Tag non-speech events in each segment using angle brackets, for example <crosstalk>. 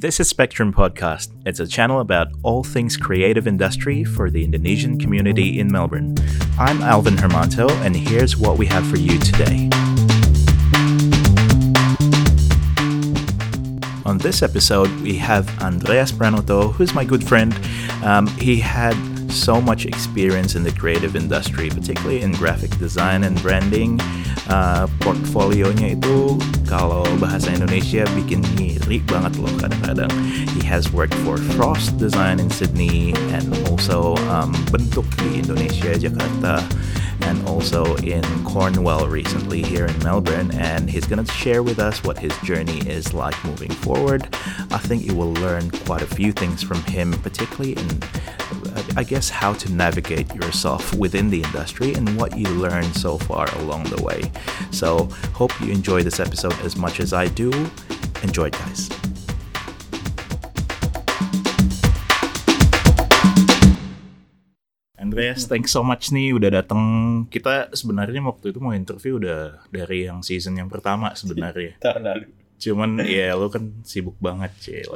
This is Spectrum Podcast. It's a channel about all things creative industry for the Indonesian community in Melbourne. I'm Alvin Hermanto, and here's what we have for you today. On this episode, we have Andreas Pranoto, who's my good friend. Um, he had so much experience in the creative industry, particularly in graphic design and branding. Uh, portfolionya itu kalau bahasa Indonesia bikin ngiri banget loh kadang-kadang. He has worked for Frost Design in Sydney and also um, Bentuk di Indonesia, Jakarta and also in Cornwall recently here in Melbourne. And he's going to share with us what his journey is like moving forward. I think you will learn quite a few things from him, particularly in, I guess, how to navigate yourself within the industry and what you learned so far along the way. So, hope you enjoy this episode as much as I do. Enjoy, guys. Andreas, hmm. thanks so much nih udah datang. Kita sebenarnya waktu itu mau interview udah dari yang season yang pertama sebenarnya. tahun lalu Cuman ya lu kan sibuk banget, cile.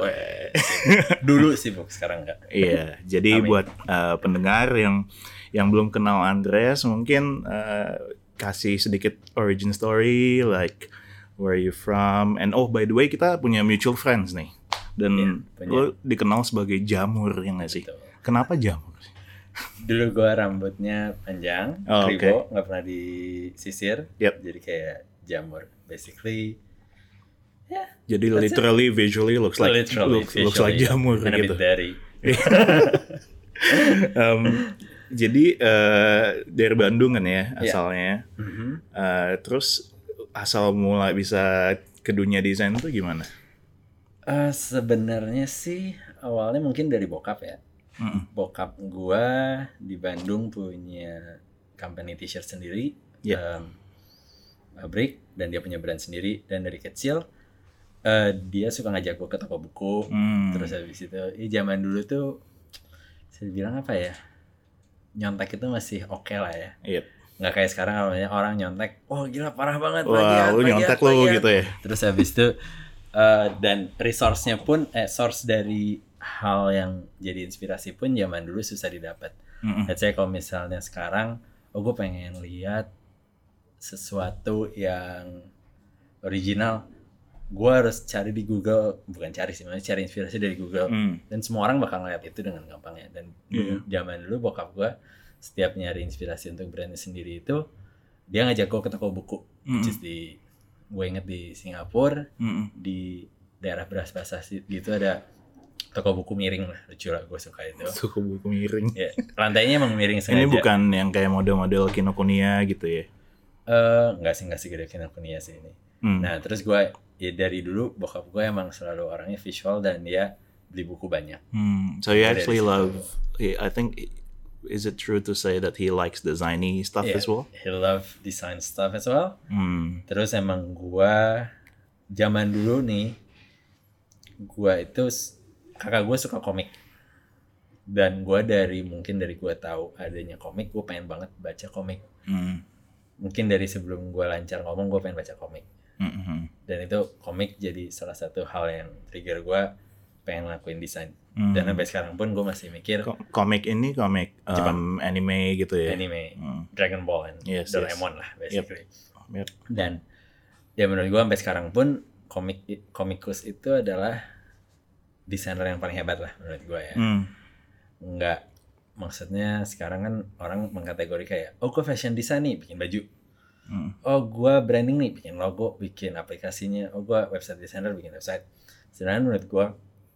dulu sibuk sekarang enggak Iya, jadi Amin. buat uh, pendengar yang yang belum kenal Andreas mungkin uh, kasih sedikit origin story like where you from and oh by the way kita punya mutual friends nih. Dan punya. lu dikenal sebagai jamur ya nggak sih? Betul. Kenapa jamur? dulu gua rambutnya panjang Oh, kribo nggak pernah disisir Yep. jadi kayak jamur basically Jadi That's it. literally visually looks like literally looks, looks like visually, jamur a gitu. <laughs> Um, jadi eh, dari Bandung kan ya asalnya. Mhm. Eh, terus asal mulai bisa ke dunia desain tuh gimana? Eh, sebenarnya sih awalnya mungkin dari bokap ya Mm-mm. bokap gua di Bandung punya company t-shirt sendiri Iya. em, pabrik dan dia punya brand sendiri dan dari kecil eh, dia suka ngajak gua ke toko buku Hmm. terus habis itu eh, zaman dulu tuh saya bilang apa ya nyontek itu masih oke lah ya Iya. nggak kayak sekarang namanya orang nyontek oh gila parah banget Wah, plagiat, lu nyontek lu plagiat." gitu ya. terus habis itu eh, dan resource-nya pun eh source dari hal yang jadi inspirasi pun zaman dulu susah didapat. Mm-mm. Let's say kalau misalnya sekarang oh gue pengen lihat sesuatu yang original gue harus cari di Google bukan cari sih maksudnya cari inspirasi dari Google Hmm. dan semua orang bakal ngeliat itu dengan gampangnya dan dulu- zaman dulu bokap gue setiap nyari inspirasi untuk brandnya sendiri itu dia ngajak gue ke toko buku which is di gue inget di Singapura Mm-mm. di daerah beras basah gitu ada toko buku miring lah lucu lah gue suka itu <laughs> Suku buku miring. ya lantainya emang miring sengaja Ini bukan yang kayak model-model Kinokuniya gitu ya. Eh, nggak sih nggak sih gede Kinokuniya sih ini Hmm. nah terus gue ya dari dulu bokap gue emang selalu orangnya visual dan dia beli buku banyak Hmm. So you actually love I think is it true to say that he likes designy stuff Yeah, as well? he love design stuff as well Hmm. Terus emang gua zaman dulu nih gua itu kakak gua suka komik. Dan gua dari mungkin dari gua tahu adanya komik, gua pengen banget baca komik. Hmm. Mungkin dari sebelum gua lancar ngomong gua pengen baca komik. Mm-mm. Dan itu komik jadi salah satu hal yang trigger gua pengen ngelakuin desain. Hmm. Dan sampai sekarang pun gua masih mikir Ko- komik ini komik um, Jepang. anime gitu ya. anime Hmm. Dragon Ball and Yes, Doraemon lah basically. Yep. dan ya menurut gua sampai sekarang pun komik komikus itu adalah desainer yang paling hebat lah menurut gua ya Hmm. nggak maksudnya sekarang kan orang mengkategori kayak oh gua fashion design nih bikin baju Hmm. oh gua branding nih bikin logo bikin aplikasinya oh gua website designer bikin website sedangkan menurut gua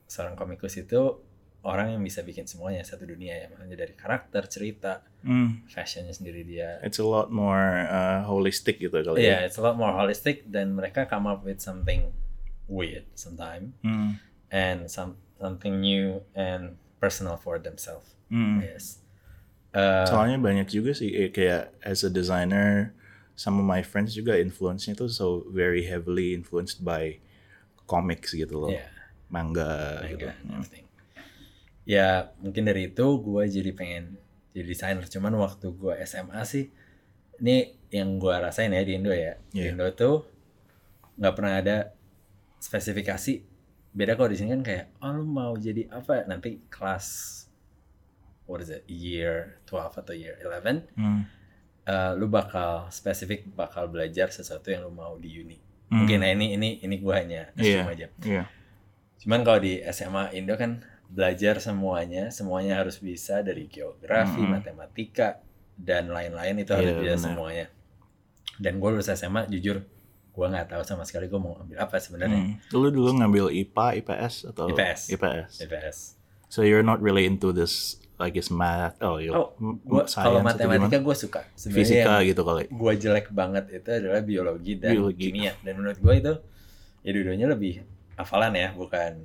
seorang komikus itu orang yang bisa bikin semuanya satu dunia ya makanya dari karakter cerita Hmm. fashionnya sendiri dia It's a lot more uh, holistic gitu kali Yeah, ya. it's a lot more holistic dan mereka come up with something weird sometimes Hmm. and some something new and personal for themselves. Hmm. Yes. Uh, Soalnya banyak juga sih eh, kayak as a designer, some of my friends juga influence-nya tuh so very heavily influenced by comics gitu loh, yeah, manga, like gitu. everything. Ya mungkin dari itu gue jadi pengen jadi desainer. Cuman waktu gue SMA sih, ini yang gue rasain ya di Indo ya. Di Yeah. Indo tuh nggak pernah ada spesifikasi beda kalau di sini kan kayak oh lu mau jadi apa nanti kelas what is it year 12 atau year 11 Hmm. Eh, lu bakal spesifik bakal belajar sesuatu yang lu mau di uni Hmm. mungkin nah ini ini ini gua hanya assume aja Iya. cuman kalau di SMA Indo kan belajar semuanya semuanya harus bisa dari geografi Mm-mm. matematika dan lain-lain itu harus Iya, bisa benar. semuanya dan gue lulus SMA jujur gua nggak tahu sama sekali gue mau ambil apa sebenarnya Hmm. Lu dulu ngambil IPA, IPS atau IPS. IPS. IPS So you're not really into this I guess math. Oh, you Oh, gua kalau matematika gue suka sebenarnya fisika gitu kali. gue jelek banget itu adalah biologi dan Biologi. kimia dan menurut gue itu ya dua-duanya lebih hafalan ya bukan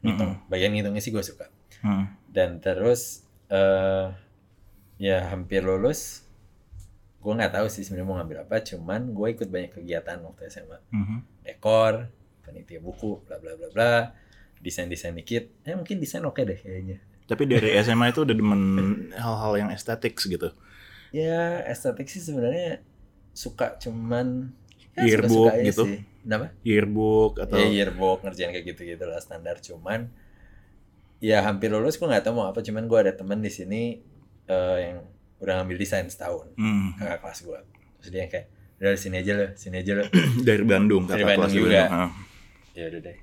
ngitung bagian ngitungnya sih gue suka Hmm. dan terus eh ya hampir lulus gue nggak tahu sih sebenarnya mau ngambil apa cuman gue ikut banyak kegiatan waktu SMA Mhm. dekor panitia buku bla bla bla bla desain desain dikit eh mungkin desain oke deh kayaknya Tapi dari SMA itu udah demen hal-hal yang estetik gitu. ya estetik sih sebenarnya suka cuman Yearbook suka-suka aja gitu? sih. kenapa Yearbook atau ya yearbook ngerjain kayak gitu gitu lah standar cuman ya hampir lulus gue nggak tahu mau apa cuman gue ada teman di sini eh, yang udah ngambil desain setahun Hmm. kakak kelas gue terus dia yang kayak udah sini aja lo sini aja lo <clears throat> dari Bandung Dari kakak Bandung kelas di juga. Bandung. Ah. ya udah deh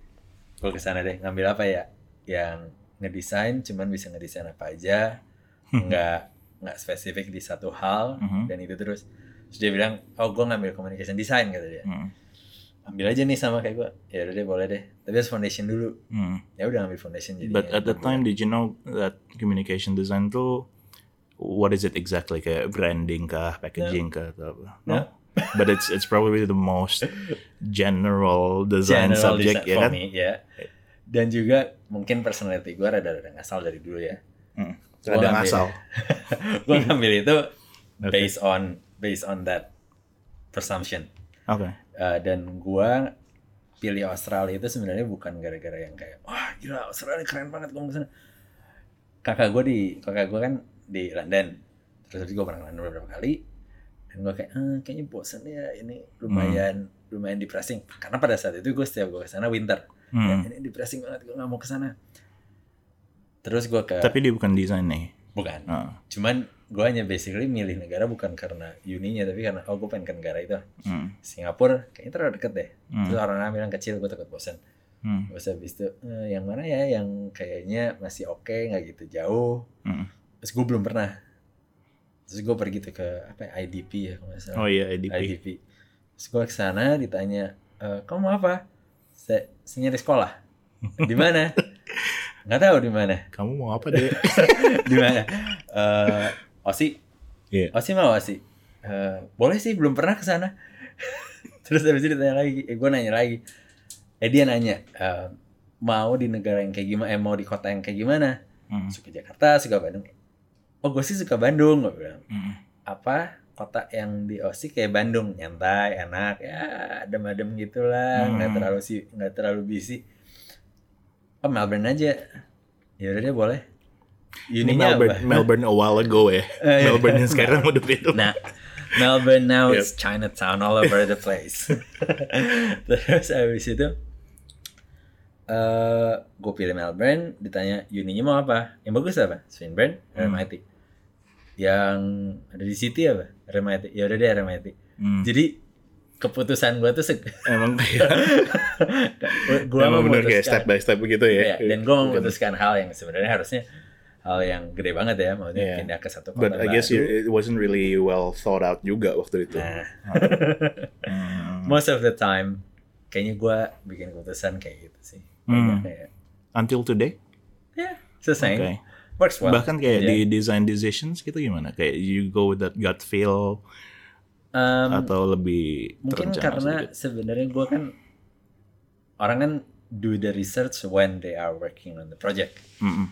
gue ke sana deh ngambil apa ya yang ngedesain cuman bisa ngedesain apa aja nggak nggak spesifik di satu hal Mhm. dan itu terus terus dia bilang oh gue ngambil communication design kata dia Hmm. ambil aja nih sama kayak gue ya udah deh boleh deh tapi harus foundation dulu Hmm. ya udah ambil foundation jadi But at the time, did you know that communication design tuh what is it exactly? Kayak branding kah, packaging kah, atau apa? No. No. But it's it's probably the most general design General subject design ya for kan? me, ya dan juga mungkin personality gue rada-rada ngasal dari dulu ya. Hmm. Gua Ada ngambil- ngasal. <laughs> gue ngambil itu <laughs> Okay. based on based on that presumption. Oke. Uh, dan gua pilih Australia itu sebenarnya bukan gara-gara yang kayak wah gila Australia keren banget gua mau ke sana kakak gue di kakak gue kan di London. Terus gue pernah ke London beberapa kali. Dan gue kayak ah, kayaknya bosan ya ini. Lumayan lumayan depressing. Karena pada saat itu gue setiap gue ke sana winter Ya, Hmm. ini depressing banget gue nggak mau ke sana terus gue ke Tapi dia bukan desain nih. bukan Ah. cuman gue hanya basically milih negara bukan karena uninya tapi karena oh gue pengen ke negara itu Hmm. Singapura kayaknya terlalu deket deh Hmm. terus orang-orang bilang kecil gue takut bosan Hmm. terus habis itu "Eh, yang mana ya yang kayaknya masih oke nggak gitu jauh Hmm. terus gue belum pernah terus gue pergi tuh ke apa ya, IDP ya kalau salah Oh iya IDP. IDP terus gue ke sana ditanya "Eh, kamu apa saya nyari sekolah. <laughs> Di mana? Nggak tahu di mana. Kamu mau apa deh? <laughs> di mana? Eh, osi. Iya. osi mau osi? Eh, boleh sih belum pernah ke sana. <laughs> Terus habis itu ditanya lagi. Eh, gue nanya lagi. Eh dia nanya eh, mau di negara yang kayak gimana? Eh mau di kota yang kayak gimana? Hmm. suka Jakarta suka Bandung. Oh gue sih suka Bandung gue bilang. Hmm. apa kota yang di Osi kayak Bandung nyantai enak ya adem-adem gitulah nggak Hmm. terlalu sih nggak terlalu busy oh Melbourne aja ya udah deh boleh Ini Melbourne, apa? Melbourne a while ago ya. Eh, <laughs> iya. Melbourne yang sekarang udah beda. Nah, Melbourne now Yep. is Chinatown all over the place. <laughs> Terus habis itu eh gue pilih Melbourne, ditanya uninya mau apa? Yang bagus apa? Swinburne, Hmm. RMIT. Yang ada di City apa? RMIT. Ya udah deh RMIT. Hmm. Jadi keputusan gue tuh Emang <laughs> kayak gue emang bener kayak step by step begitu ya. Iya, dan gue memutuskan hal yang sebenarnya harusnya hal yang gede banget ya, maksudnya Iya. pindah ke satu kota But I guess you, baru. it wasn't really well thought out juga waktu itu. Nah, Hmm. <laughs> most of the time kayaknya gue bikin keputusan kayak gitu sih Hmm. kayak Until today? ya selesai Okay. Works well Bahkan kayak Iya. di design decisions gitu gimana? Kayak you go with that gut feel Um, atau lebih mungkin karena sebenarnya gue kan orang kan do the research when they are working on the project Mm-mm.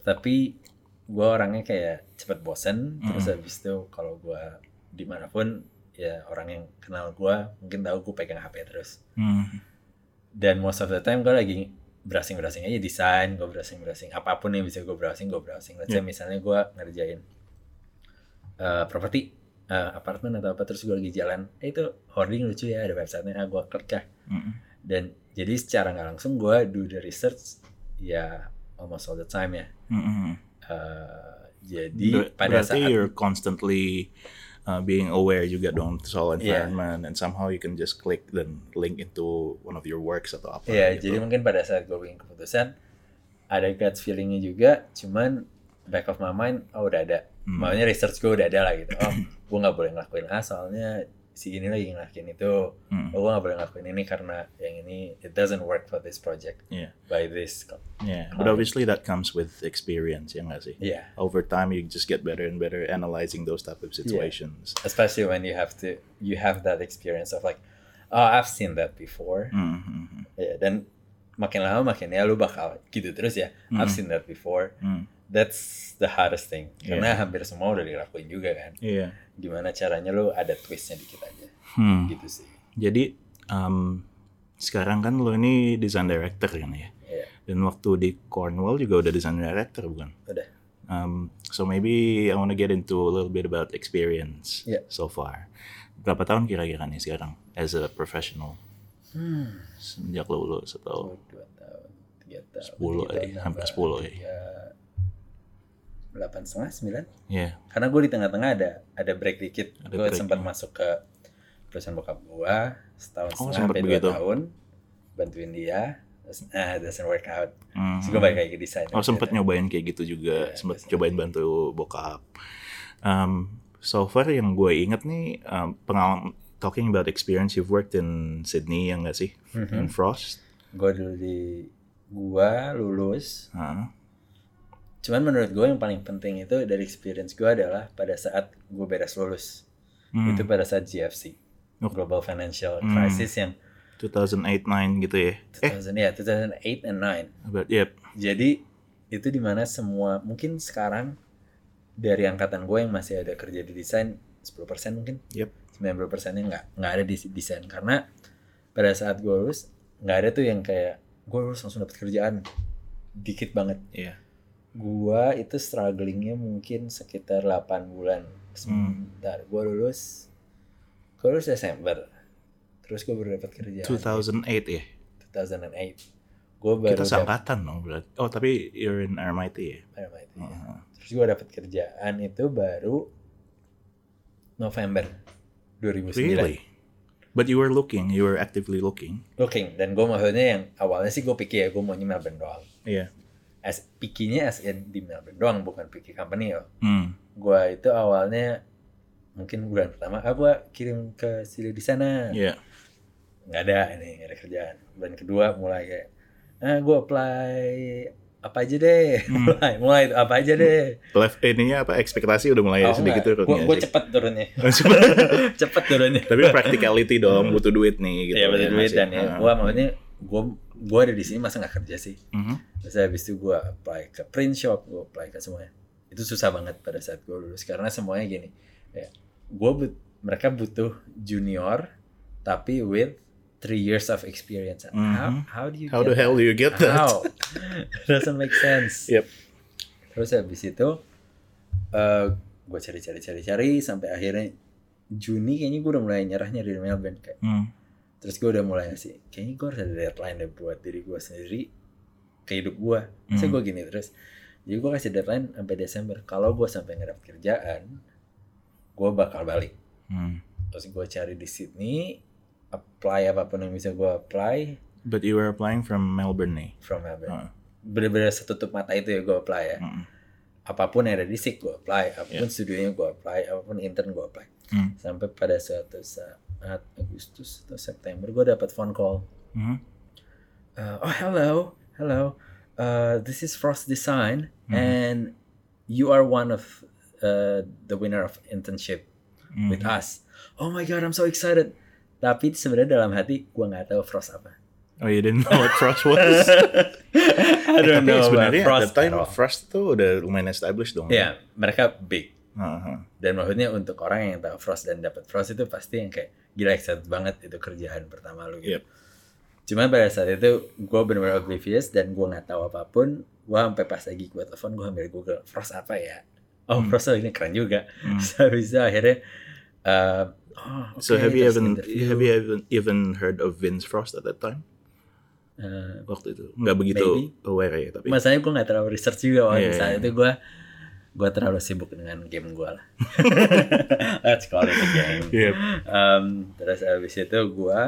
tapi gue orangnya kayak cepet bosen terus Hmm. habis itu kalau gue di mana pun ya orang yang kenal gue mungkin tahu gue pegang HP terus Hmm. dan most of the time gue lagi browsing browsing aja desain gue browsing browsing apa pun yang bisa gue browsing gue browsing let's say Yeah. misalnya gue ngerjain eh properti eh, apartemen atau apa terus gue lagi jalan eh itu hoarding lucu ya ada websitenya ah gue klik ah Mm-mm. dan jadi secara nggak langsung gue do the research ya almost all the time ya Mm-mm. Eh, jadi Ber- pada berarti saat you're constantly uh, being aware juga dong soal Yeah. environment and somehow you can just click dan link into one of your works atau apa ya gitu. jadi mungkin pada saat gue bikin keputusan ada gut feelingnya juga cuman back of my mind oh udah ada Hmm. makanya research gue udah ada lah gitu oh gue nggak boleh ngelakuin A soalnya si ini lagi ngelakuin itu Hmm. oh gue nggak boleh ngelakuin ini karena yang ini it doesn't work for this project Yeah. by this Yeah, but obviously that comes with experience, ya nggak sih? yeah Over time, you just get better and better analyzing those type of situations. especially when you have to you have that experience of like oh I've seen that before Mhm. ya dan makin lama makin ya lu bakal gitu terus ya I've seen that before Hmm. that's the hardest thing karena hampir semua udah dilakuin juga kan Iya. Gimana caranya lu ada twistnya dikit aja Hmm. gitu sih Jadi um, sekarang kan lo ini design director kan ya? Iya. Dan waktu di Cornwall juga udah design director bukan? udah Um, so maybe I want to get into a little bit about experience Yeah. so far. Berapa tahun kira-kira nih sekarang as a professional? hmm. Semenjak lo lulus atau? Oh, dua tahun tiga tahun Sepuluh, eh, hampir sepuluh, eh. Delapan setengah sembilan Ya. karena gue di tengah-tengah ada ada break dikit Ada gue sempat ya. masuk ke perusahaan bokap gue setahun Oh, setengah sampai dua tahun bantuin dia terus nah doesn't work out Hmm. terus gue balik lagi ke desain Oh sempat nyobain kayak gitu juga, Iya, sempat cobain bantu bokap. Um, so far yang gue inget nih um, pengalaman talking about experience you've worked in Sydney ya nggak sih? In Frost. gue dulu di gue lulus Hah? Cuman menurut gue yang paling penting itu dari experience gue adalah pada saat gue beres lulus Hmm. itu pada saat GFC Oh. Global Financial Crisis yang 2008-9 gitu ya? Eh, 2000 ya 2008 and 9 but yep. jadi itu di mana semua mungkin sekarang dari angkatan gue yang masih ada kerja di desain 10% mungkin Yep. 90% nya nggak nggak ada di desain karena pada saat gue lulus nggak ada tuh yang kayak gue lulus langsung dapat kerjaan dikit banget Iya. Gua itu strugglingnya mungkin sekitar 8 bulan sebentar gua lulus gua lulus Desember terus gua baru dapat kerjaan 2008 ya? 2008 gua baru Kita seangkatan dong berarti. Oh tapi you're in RMIT ya? RMIT. Uh-huh. terus gua dapat kerjaan itu baru November 2009 Really? But you were looking, you were actively looking. looking dan gua maksudnya yang awalnya sih gua pikir ya gua maunya Melbourne doang Iya. As pikinya as in di Melbourne doang bukan pikir company ya Hmm. gua itu awalnya mungkin bulan pertama ah gua kirim ke sini di sana Iya. nggak ada ini nggak ada kerjaan bulan kedua mulai kayak ah gua apply apa aja deh <laughs> mulai mulai itu apa aja deh Level ininya apa ekspektasi udah mulai Oh, sedikit enggak. turun gua, ya gua cepet turunnya <laughs> Cepet. <laughs> cepet turunnya Tapi practicality dong, butuh duit nih gitu. ya betul ya, duit masih. dan ya Ah. gua maksudnya gua gua ada di sini masa nggak kerja sih Mhm. terus habis itu gua apply ke print shop gua apply ke semuanya itu susah banget pada saat gua lulus karena semuanya gini ya gua but- mereka butuh junior tapi with three years of experience how Mhm. how do you How the hell do you get that? how <laughs> doesn't make sense Yep. terus habis itu eh gue cari cari cari cari sampai akhirnya Juni kayaknya gue udah mulai nyerah nyari di Melbourne kayak Hmm. Terus gue udah mulai ngasih kayaknya gue harus ada deadline deh buat diri gue sendiri ke hidup gue Hmm. gue gini terus jadi gue kasih deadline sampai Desember kalau gue sampai nggak dapet kerjaan gue bakal balik Hmm. terus gue cari di Sydney apply apa pun yang bisa gue apply But you were applying from Melbourne nih. from Melbourne Ah. bener-bener setutup mata itu ya gue apply ya Hmm. apa pun yang ada di SIK gue apply apa pun studionya gue apply apa pun intern gue apply Hmm. sampai pada suatu saat Agustus atau September gue dapat phone call Mhm. uh, oh hello hello uh, this is Frost Design and you are one of uh, the winner of internship with us oh my god I'm so excited tapi sebenarnya dalam hati gue nggak tahu Frost apa Oh, you didn't know what Frost was? <laughs> I Eh, don't tapi know sebenarnya about at Frost the time. Frost tuh udah lumayan established dong. ya mereka big Uh-huh. dan maksudnya untuk orang yang tahu Frost dan dapat Frost itu pasti yang kayak gila excited banget itu kerjaan pertama lu gitu. Yep. Cuman pada saat itu gue benar-benar oblivious dan gue nggak tahu apa pun. Gue sampai pas lagi gue telepon gue ambil Google Frost apa ya? Oh Frost oh, ini keren juga. Hmm. <laughs> Habis itu akhirnya uh, oh, So oke, have you even interview. have you even even heard of Vince Frost at that time? Eh, Waktu itu nggak begitu Maybe. aware ya tapi. masalahnya gue nggak terlalu research juga waktu Iya, saat iya. itu gue gue terlalu sibuk dengan game gue lah <laughs> let's call it a game <laughs> Iya. Em, terus abis itu gue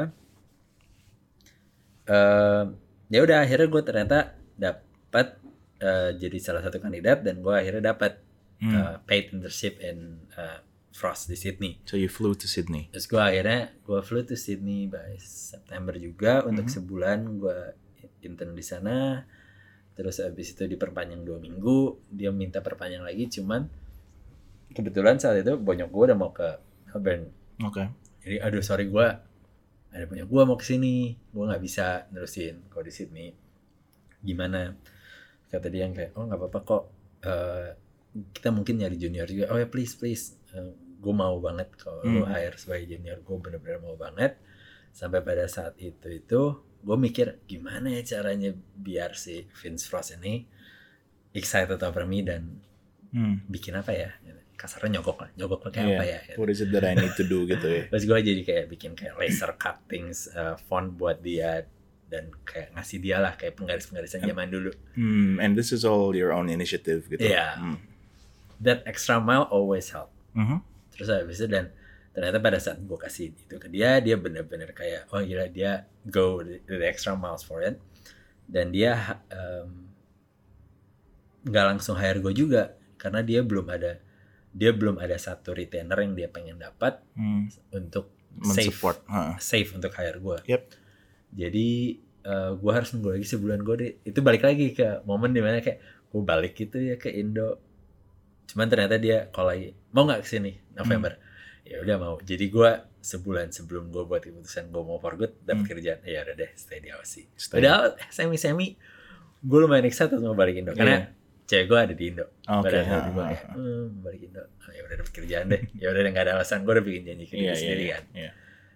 em, ya udah akhirnya gue ternyata dapat eh, jadi salah satu kandidat dan gue akhirnya dapat Hmm. eh, paid internship in eh, Frost di Sydney So you flew to Sydney. Terus gue akhirnya gue flew to Sydney by September juga untuk Mhm. sebulan gue intern di sana. Terus abis itu diperpanjang dua minggu, dia minta perpanjang lagi, cuman kebetulan saat itu bonyok gue udah mau ke Melbourne. Oke. Jadi aduh sorry gue, ada bonyok gue mau ke sini, gue nggak bisa nerusin kalau di Sydney. Gimana? Kata dia yang kayak, oh nggak apa-apa kok. Eh, kita mungkin nyari junior juga. Oh ya please please, gue mau banget kalau Hmm. hire sebagai junior, gue bener-bener mau banget. Sampai pada saat itu itu, gue mikir gimana ya caranya biar si Vince Frost ini excited over me dan Hmm. bikin apa ya? Kasarnya nyogok lah, nyogok pakai Iya. apa ya? gitu. What is it that I need to do gitu ya? <laughs> Terus gue jadi kayak bikin kayak laser cuttings uh, font buat dia dan kayak ngasih dia lah kayak penggaris-penggarisan zaman dulu. Hmm, and this is all your own initiative gitu. Iya. Hmm. That extra mile always help. Mhm. Terus habis itu dan ternyata pada saat gue kasih itu ke dia, dia bener-bener kayak oh gila dia go the, the extra miles for it. Dan dia um, nggak langsung hire gue juga karena dia belum ada dia belum ada satu retainer yang dia pengen dapat Hmm. untuk safe Men-support. Ha. safe untuk hire gue. Yep. Jadi gue harus nunggu lagi sebulan gue deh. Itu balik lagi ke momen di mana kayak gue balik gitu ya ke Indo. Cuman ternyata dia kalau lagi mau nggak ke sini November. Ya udah mau. Jadi gue sebulan sebelum gue buat keputusan gue mau for good dapat Hmm. kerjaan. Ya udah deh stay di Aussie. Stay. Padahal semi semi gue lumayan excited mau balik Indo karena cewek gue ada di Indo. Ha, saat gue kayak hmm, balik Indo. Ah, ya udah dapet kerjaan deh. Ya udah nggak ada alasan gue udah bikin janji ke diri Iya, sendiri iya, kan. iya.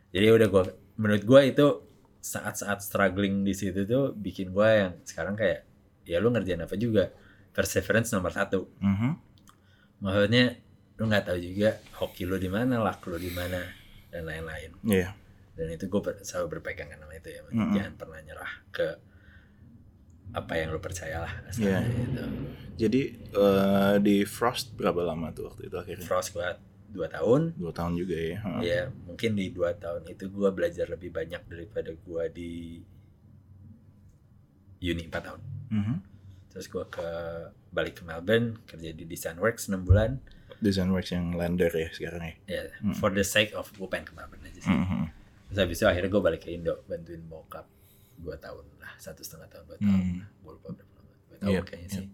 Jadi udah gua menurut gua itu saat-saat struggling di situ tuh bikin gua yang sekarang kayak ya lu ngerjain apa juga perseverance nomor satu. Mhm. Maksudnya lu nggak tahu juga hoki lu di mana, luck lu di mana dan lain-lain. Iya. Dan itu gua ber- selalu berpegangan sama itu ya. Mm-mm. Jangan pernah nyerah ke apa yang lu percayalah Iya. asalnya gitu. Jadi eh, di Frost berapa lama tuh waktu itu akhirnya? Frost gua dua tahun. Dua tahun juga ya. ha. Ya mungkin di dua tahun itu gua belajar lebih banyak daripada gua di uni 4 tahun. Mhm. terus gue ke balik ke Melbourne kerja di Design Works 6 bulan Design Works yang Lander ya sekarang ya. ya Hmm. for the sake of gue pengen ke Melbourne aja sih Mhm. terus habis itu akhirnya gue balik ke Indo bantuin bokap 2 tahun lah satu setengah tahun 2 tahun Hmm. gue lupa berapa lama 2 tahun Iya, kayaknya iya. sih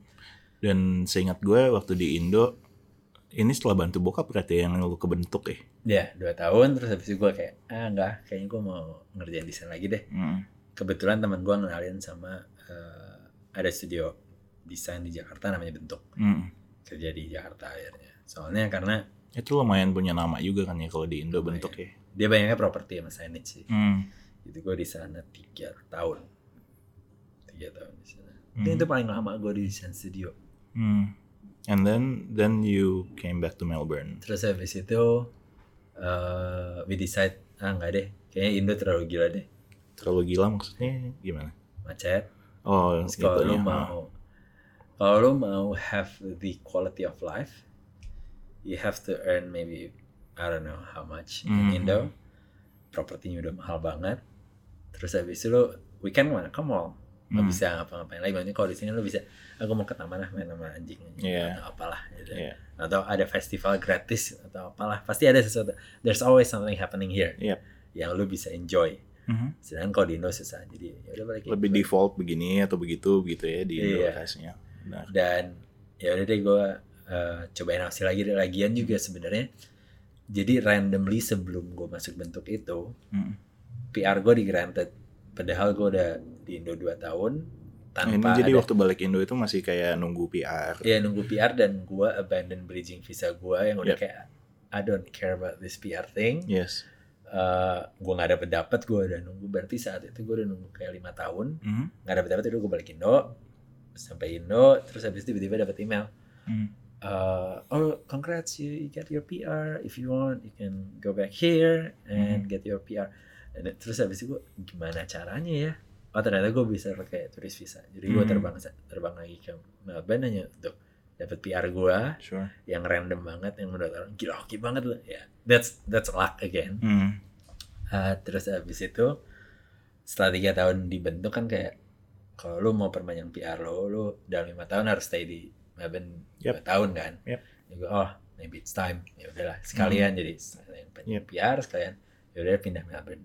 Dan seingat gue waktu di Indo ini setelah bantu bokap berarti yang lu kebentuk ya. ya 2 tahun terus habis itu gue kayak ah enggak kayaknya gue mau ngerjain desain lagi deh Mhm. kebetulan teman gue ngenalin sama eh, ada studio desain di Jakarta namanya Bentuk Mhm. kerja di Jakarta akhirnya soalnya karena Itu lumayan punya nama juga kan ya kalau di Indo Lumayan. bentuk ya. dia banyaknya properti sama signage sih Hmm. Itu gue di sana tiga tahun tiga tahun di sana Hmm. Dan itu paling lama gue di desain studio Hmm. And then then you came back to Melbourne. terus habis itu eh we decide ah nggak deh kayaknya Indo terlalu gila deh Terlalu gila maksudnya gimana? macet Oh, kalau gitu lu ya. mau kalau lu mau have the quality of life you have to earn maybe I don't know how much Mhm. in Indo propertinya udah mahal banget terus habis itu lu weekend mana ke mall nggak Hmm. bisa ngapa-ngapain lagi makanya kalau di sini lu bisa aku mau ke taman lah main sama anjing Iya. atau apalah gitu Iya. atau ada festival gratis atau apalah pasti ada sesuatu there's always something happening here Yep. yang lu bisa enjoy Mhm. sedangkan kalau di Indo susah jadi ya udah balik Lebih default begini atau begitu begitu ya di Indo Iya. rasanya. Benar. dan ya udah deh gue cobain Aussie lagi lagian juga sebenarnya jadi randomly sebelum gue masuk bentuk itu Hmm. PR gue di granted padahal gue udah di Indo 2 tahun Nah, ini tanpa jadi ada waktu balik Indo itu masih kayak nunggu PR. ya nunggu PR dan gue abandon bridging visa gue yang udah Yep. kayak I don't care about this PR thing Yes. Eh gue nggak dapet dapet gue udah nunggu berarti saat itu gue udah nunggu kayak lima tahun Mhm. nggak dapet dapet itu gue balik Indo sampai Indo terus habis itu tiba-tiba dapet email Hmm. uh, oh congrats you, you get your PR if you want you can go back here and get your PR Dan terus habis itu gue gimana caranya ya oh ternyata gue bisa pakai turis visa jadi gue Hmm. terbang terbang lagi ke Melbourne hanya untuk dapat PR gue Sure. yang random banget yang menurut orang gila hoki banget loh ya that's that's luck again Hmm. Ah, terus habis itu setelah tiga tahun dibentuk kan kayak kalau lu mau perpanjang PR lo, lu dalam lima tahun harus stay di Melbourne Yep. tahun kan. Yep. Ya gua, oh maybe it's time. Ya udahlah sekalian jadi sekalian Yep. PR sekalian ya udah pindah Melbourne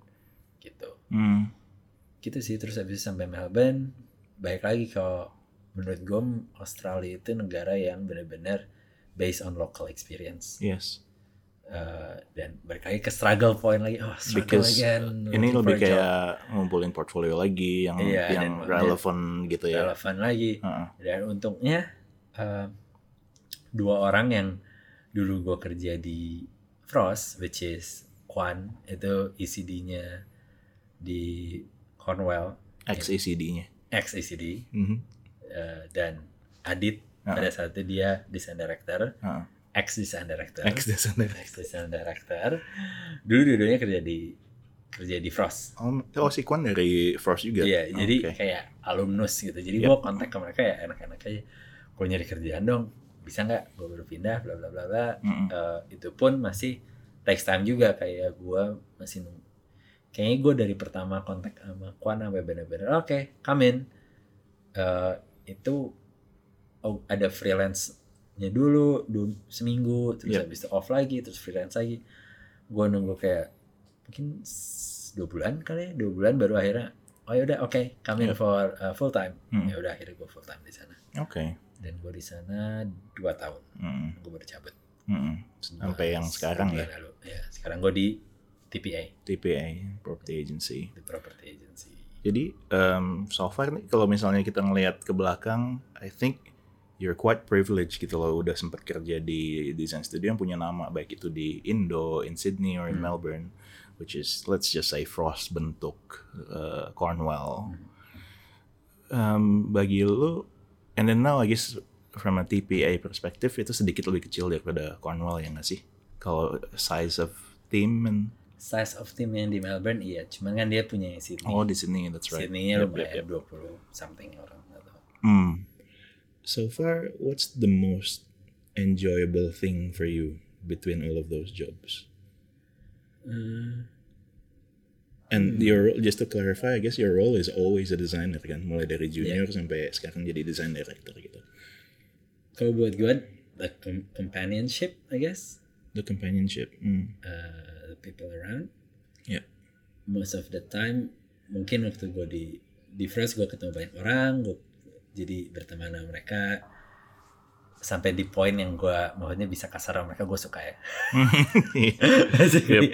gitu. Hmm. Gitu sih terus habis sampai Melbourne baik lagi kalau menurut gue Australia itu negara yang benar-benar based on local experience. Yes. Uh, dan balik lagi ke struggle point lagi oh struggle Because again ini lebih job. kayak ngumpulin portfolio lagi yang Iya, yang relevan gitu ya. relevan lagi Heeh. dan untungnya uh, dua orang yang dulu gue kerja di Frost which is Kwan itu ECD-nya di Cornwall Ex ECD-nya. ex ECD Mhm. uh, dan Adit Ah. pada saat itu dia design director Heeh. ex design director Ex designer. ex design director dulu dua-duanya kerja di kerja di Frost Oh, oh si Kwan dari Frost juga. Iya, Oh, jadi kayak alumnus gitu. Jadi Yep. gua kontak ke mereka ya enak-enak aja. Gue nyari kerjaan dong, bisa nggak? Gue baru pindah, bla bla bla bla. Mm-mm. Eh, itu pun masih takes time juga kayak gua masih nunggu. Kayaknya gue dari pertama kontak sama Kwan sampai bener-bener oke, come in. Eh, itu oh, ada freelance-nya dulu, dulu seminggu, terus Yep. habis itu off lagi, terus freelance lagi. Gue nunggu kayak mungkin dua bulan kali ya, dua bulan baru akhirnya oh ya udah oke, come in Yep. for uh, full time. Hmm. Ya udah akhirnya gue full time di sana. Oke. Dan gue di sana dua tahun, Mm-mm. gue baru cabut. Mm-mm. Sampai yang sekarang ya? Lalu. ya sekarang gue di TPA, TPA, Property Agency. di Property Agency. Jadi um, so far nih kalau misalnya kita ngelihat ke belakang, I think you're quite privileged gitu loh udah sempat kerja di design studio yang punya nama baik itu di Indo, in Sydney or in Hmm. Melbourne, which is let's just say Frost bentuk uh, Cornwall. Um, bagi lu, and then now I guess from a TPA perspective itu sedikit lebih kecil daripada Cornwall ya nggak sih? Kalau size of team and Size of team yang di Melbourne iya, cuman kan dia punya yang Sydney. oh di sini that's right. Sydney-nya Yep, yep, lumayan yep. 20 something orang atau Hmm. So far, what's the most enjoyable thing for you between all of those jobs? Hmm. And your just to clarify, I guess your role is always a designer kan, mulai dari junior sampai sekarang jadi design director gitu. Kalau buat gue, the com- companionship, I guess, The companionship. Hmm. uh, people around. Ya. Most of the time, mungkin waktu gue di di Frost gue ketemu banyak orang, gue jadi berteman sama mereka sampai di poin yang gue maksudnya bisa kasar sama mereka gue suka ya. <laughs> Jadi,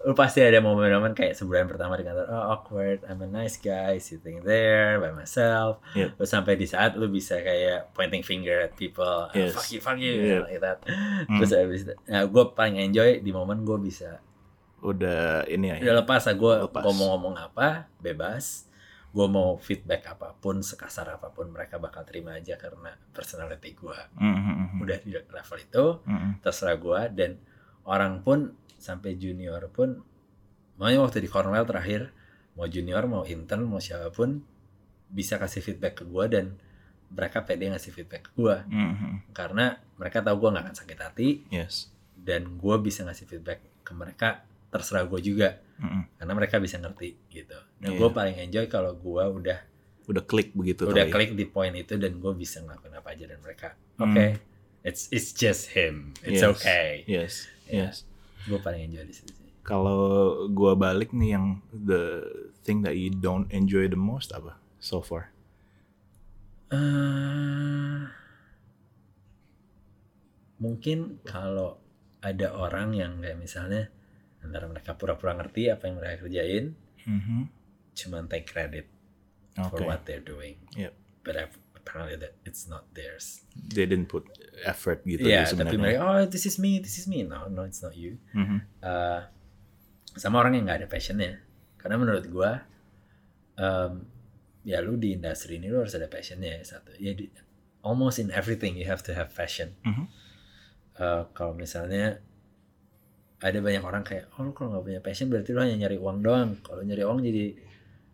lu pasti ada momen-momen kayak sebulan pertama di kantor, oh awkward, I'm a nice guy sitting there by myself. Yep. Terus sampai di saat lu bisa kayak pointing finger at people, "Ah, Yes. fuck you, fuck you, Yep. like that. Terus habis itu, nah, gue paling enjoy di momen gue bisa Udah ini ya. udah lepas lah gue ngomong-ngomong apa bebas gue mau feedback apa pun sekasar apa pun mereka bakal terima aja karena personality gue Hmm, hmm, hmm, udah di level itu hmm, hmm. terserah gue dan orang pun sampai junior pun makanya waktu di Cornwall terakhir mau junior mau intern mau siapa pun bisa kasih feedback ke gue dan mereka pede ngasih feedback ke gue Hmm, hmm. karena mereka tahu gue nggak akan sakit hati Yes. dan gue bisa ngasih feedback ke mereka terserah gue juga Hmm, karena mereka bisa ngerti gitu. Dan Iya. gue paling enjoy kalau gue udah Udah klik begitu udah ya. klik di poin itu dan gue bisa ngelakuin apa aja dan mereka Hmm. oke it's it's just him it's Yes. okay. Yes. Iya. Yes. Gue paling enjoy di situ sih. Kalau gua balik nih yang the thing that you don't enjoy the most apa so far? Eh, mungkin kalau ada orang yang kayak misalnya antara mereka pura-pura ngerti apa yang mereka kerjain, Mhm. cuman take credit for Oke. what they're doing. Yep. But I've- apparently that it's not theirs. They didn't put effort gitu Iya, ya tapi mereka, oh this is me, this is me. No, no, it's not you. Mhm. Eh, sama orang yang nggak ada passionnya. Karena menurut gua, em, ya lu di industri ini lu harus ada passionnya ya, satu. Ya di, almost in everything you have to have passion Mhm. Uh, kalau misalnya ada banyak orang kayak oh lu kalau nggak punya passion berarti lu hanya nyari uang doang kalau nyari uang jadi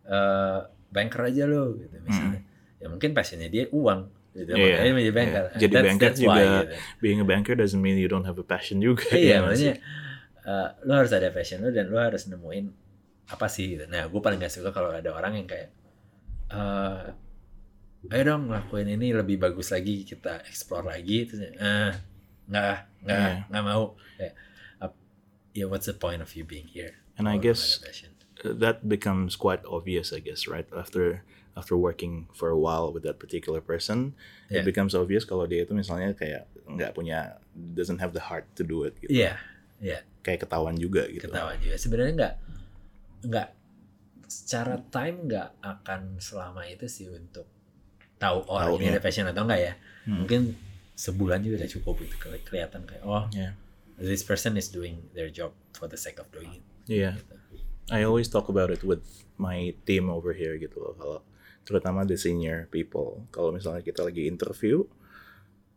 uh, banker aja lo gitu misalnya ya mungkin passionnya dia uang gitu Hmm. Iya, makanya menjadi banker iya. Jadi That's- banker that's juga why, gitu. being a banker doesn't mean you don't have a passion juga. iya sih? makanya uh, lu harus ada passion lu dan lu harus nemuin apa sih gitu. nah gue paling gak suka kalau ada orang yang kayak eh ayo dong lakuin ini lebih bagus lagi kita explore lagi terus eh nggak nggak Iya. nggak mau kayak ya what's the point of you being here And I guess uh, that becomes quite obvious, I guess, right? After after working for a while with that particular person, Yeah. it becomes obvious kalau dia itu misalnya kayak nggak punya doesn't have the heart to do it gitu. iya iya Kayak ketahuan juga gitu. ketawa juga sebenarnya nggak nggak secara time nggak akan selama itu sih untuk tahu orang Tahu, ini ada passion atau enggak ya Hmm. mungkin sebulan juga udah cukup itu Keli- kelihatan kayak oh Yeah. This person is doing their job for the sake of doing it Yeah. I always talk about it with my team over here gitu loh. Kalau terutama the senior people. Kalau misalnya kita lagi interview,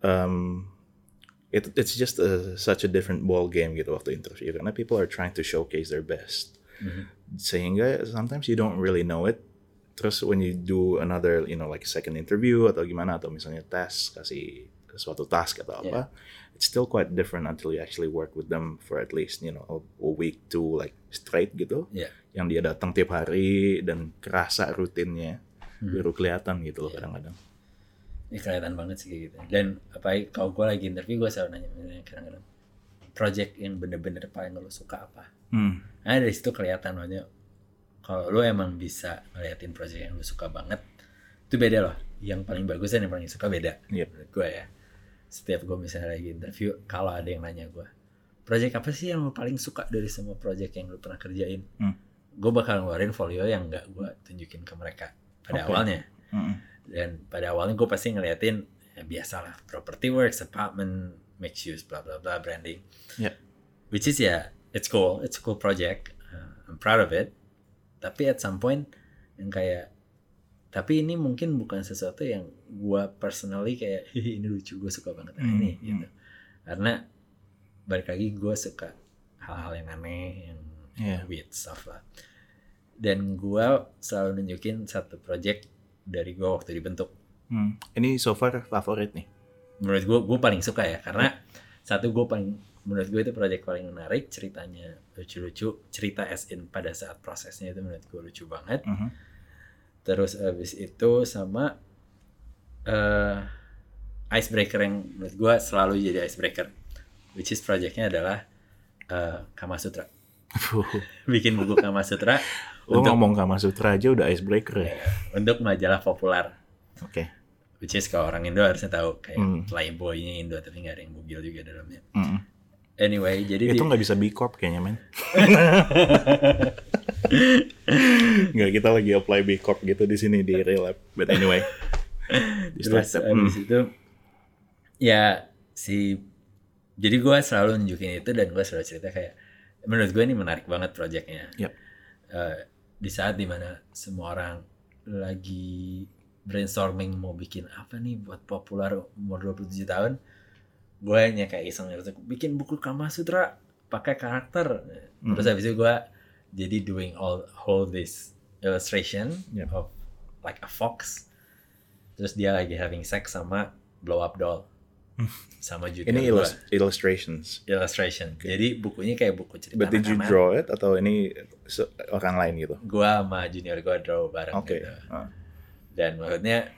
um, it, it's just a, such a different ball game gitu waktu interview karena people are trying to showcase their best. Mhm. Sehingga sometimes you don't really know it. Terus when you do another, you know, like second interview atau gimana atau misalnya tes kasih suatu task atau apa, it's still quite different until you actually work with them for at least you know a, a week to like straight gitu. Iya. Yang dia datang tiap hari dan kerasa rutinnya Hmm. baru kelihatan gitu loh Iya. kadang-kadang. ini kelihatan banget sih kayak gitu dan apa kalau gue lagi interview gue selalu nanya kadang-kadang project yang bener-bener paling lo suka apa Hmm. Nah dari situ kelihatan banget kalau lo emang bisa ngeliatin project yang lo suka banget itu beda loh. Yang paling bagus dan yang paling suka beda Yep. menurut gue ya. Setiap gue misalnya lagi interview kalau ada yang nanya gue project apa sih yang lo paling suka dari semua project yang lo pernah kerjain? Hmm. Gue bakal ngeluarin folio yang gak gue tunjukin ke mereka pada Oke. awalnya Mm-mm. dan pada awalnya gue pasti ngeliatin ya biasalah property works, apartment, mixed use, bla bla bla, branding. Yep. Which is ya, it's cool, it's a cool project, Uh, I'm proud of it. Tapi at some point yang kayak, tapi ini mungkin bukan sesuatu yang gue personally kayak, "Hihi, ini lucu, gue suka banget yang ini Hmm, gitu. Karena balik lagi gue suka hal-hal yang aneh, yang Yeah. weird stuff lah. Dan gue selalu nunjukin satu project dari gue waktu dibentuk Hmm. Ini so far favorit nih. menurut gue gue paling suka ya karena satu gue paling menurut gue itu project paling menarik ceritanya lucu-lucu cerita as in pada saat prosesnya itu menurut gue lucu banget Mhm. Terus abis itu sama eh icebreaker yang menurut gue selalu jadi icebreaker which is projectnya adalah eh Kama Sutra <laughs> bikin buku Kama Sutra Lo untuk ngomong Kama Sutra aja udah icebreaker ya. untuk majalah populer Oke. which is kalau orang Indo harusnya tahu kayak Hmm. Playboy-nya Indo tapi nggak ada yang bugil juga dalamnya Mm-mm. Anyway jadi Itu di- nggak bisa B Corp kayaknya men. <laughs> Nggak kita lagi apply B Corp gitu di sini di real life. But anyway. <laughs> Di terus abis Hmm. itu ya si jadi gue selalu nunjukin itu dan gue selalu cerita kayak menurut gue ini menarik banget projectnya Yep. Eh, di saat di mana semua orang lagi brainstorming mau bikin apa nih buat populer umur 27 tahun gue hanya kayak iseng gitu bikin buku Kama Sutra pakai karakter terus Mhm. habis itu gue jadi doing all whole this illustration Yep. of like a fox terus dia lagi having sex sama blow up doll sama junior Ini gua. illus- illustrations. illustration jadi bukunya kayak buku cerita But did you anak-anak. draw it atau ini orang lain gitu? gua sama junior gua draw bareng Oke. gitu Ah. dan maksudnya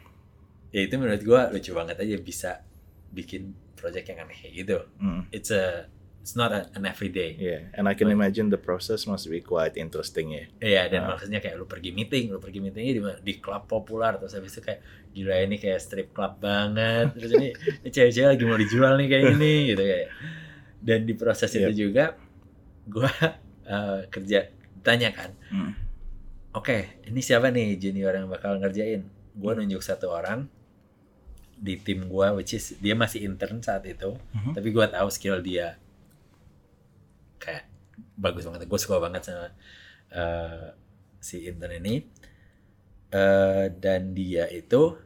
ya itu menurut gua lucu banget aja bisa bikin project yang aneh gitu Mm. it's a it's not a- an everyday Yeah, and I can But- imagine the process must be quite interesting ya. Iya dan Ah. maksudnya kayak lu pergi meeting, lu pergi meetingnya di di klub populer terus habis itu kayak gila ini kayak strip club banget. Terus ini, <laughs> ini cewek-cewek lagi mau dijual nih kayak ini gitu kayak. Dan di proses Yep. itu juga gua <laughs> eh, kerja tanya kan, Mm. oke ini siapa nih junior yang bakal ngerjain? Gua nunjuk satu orang di tim gua which is dia masih intern saat itu, Mhm. tapi gua tahu skill dia kayak bagus banget gue suka banget sama eh, si intern ini Eh, dan dia itu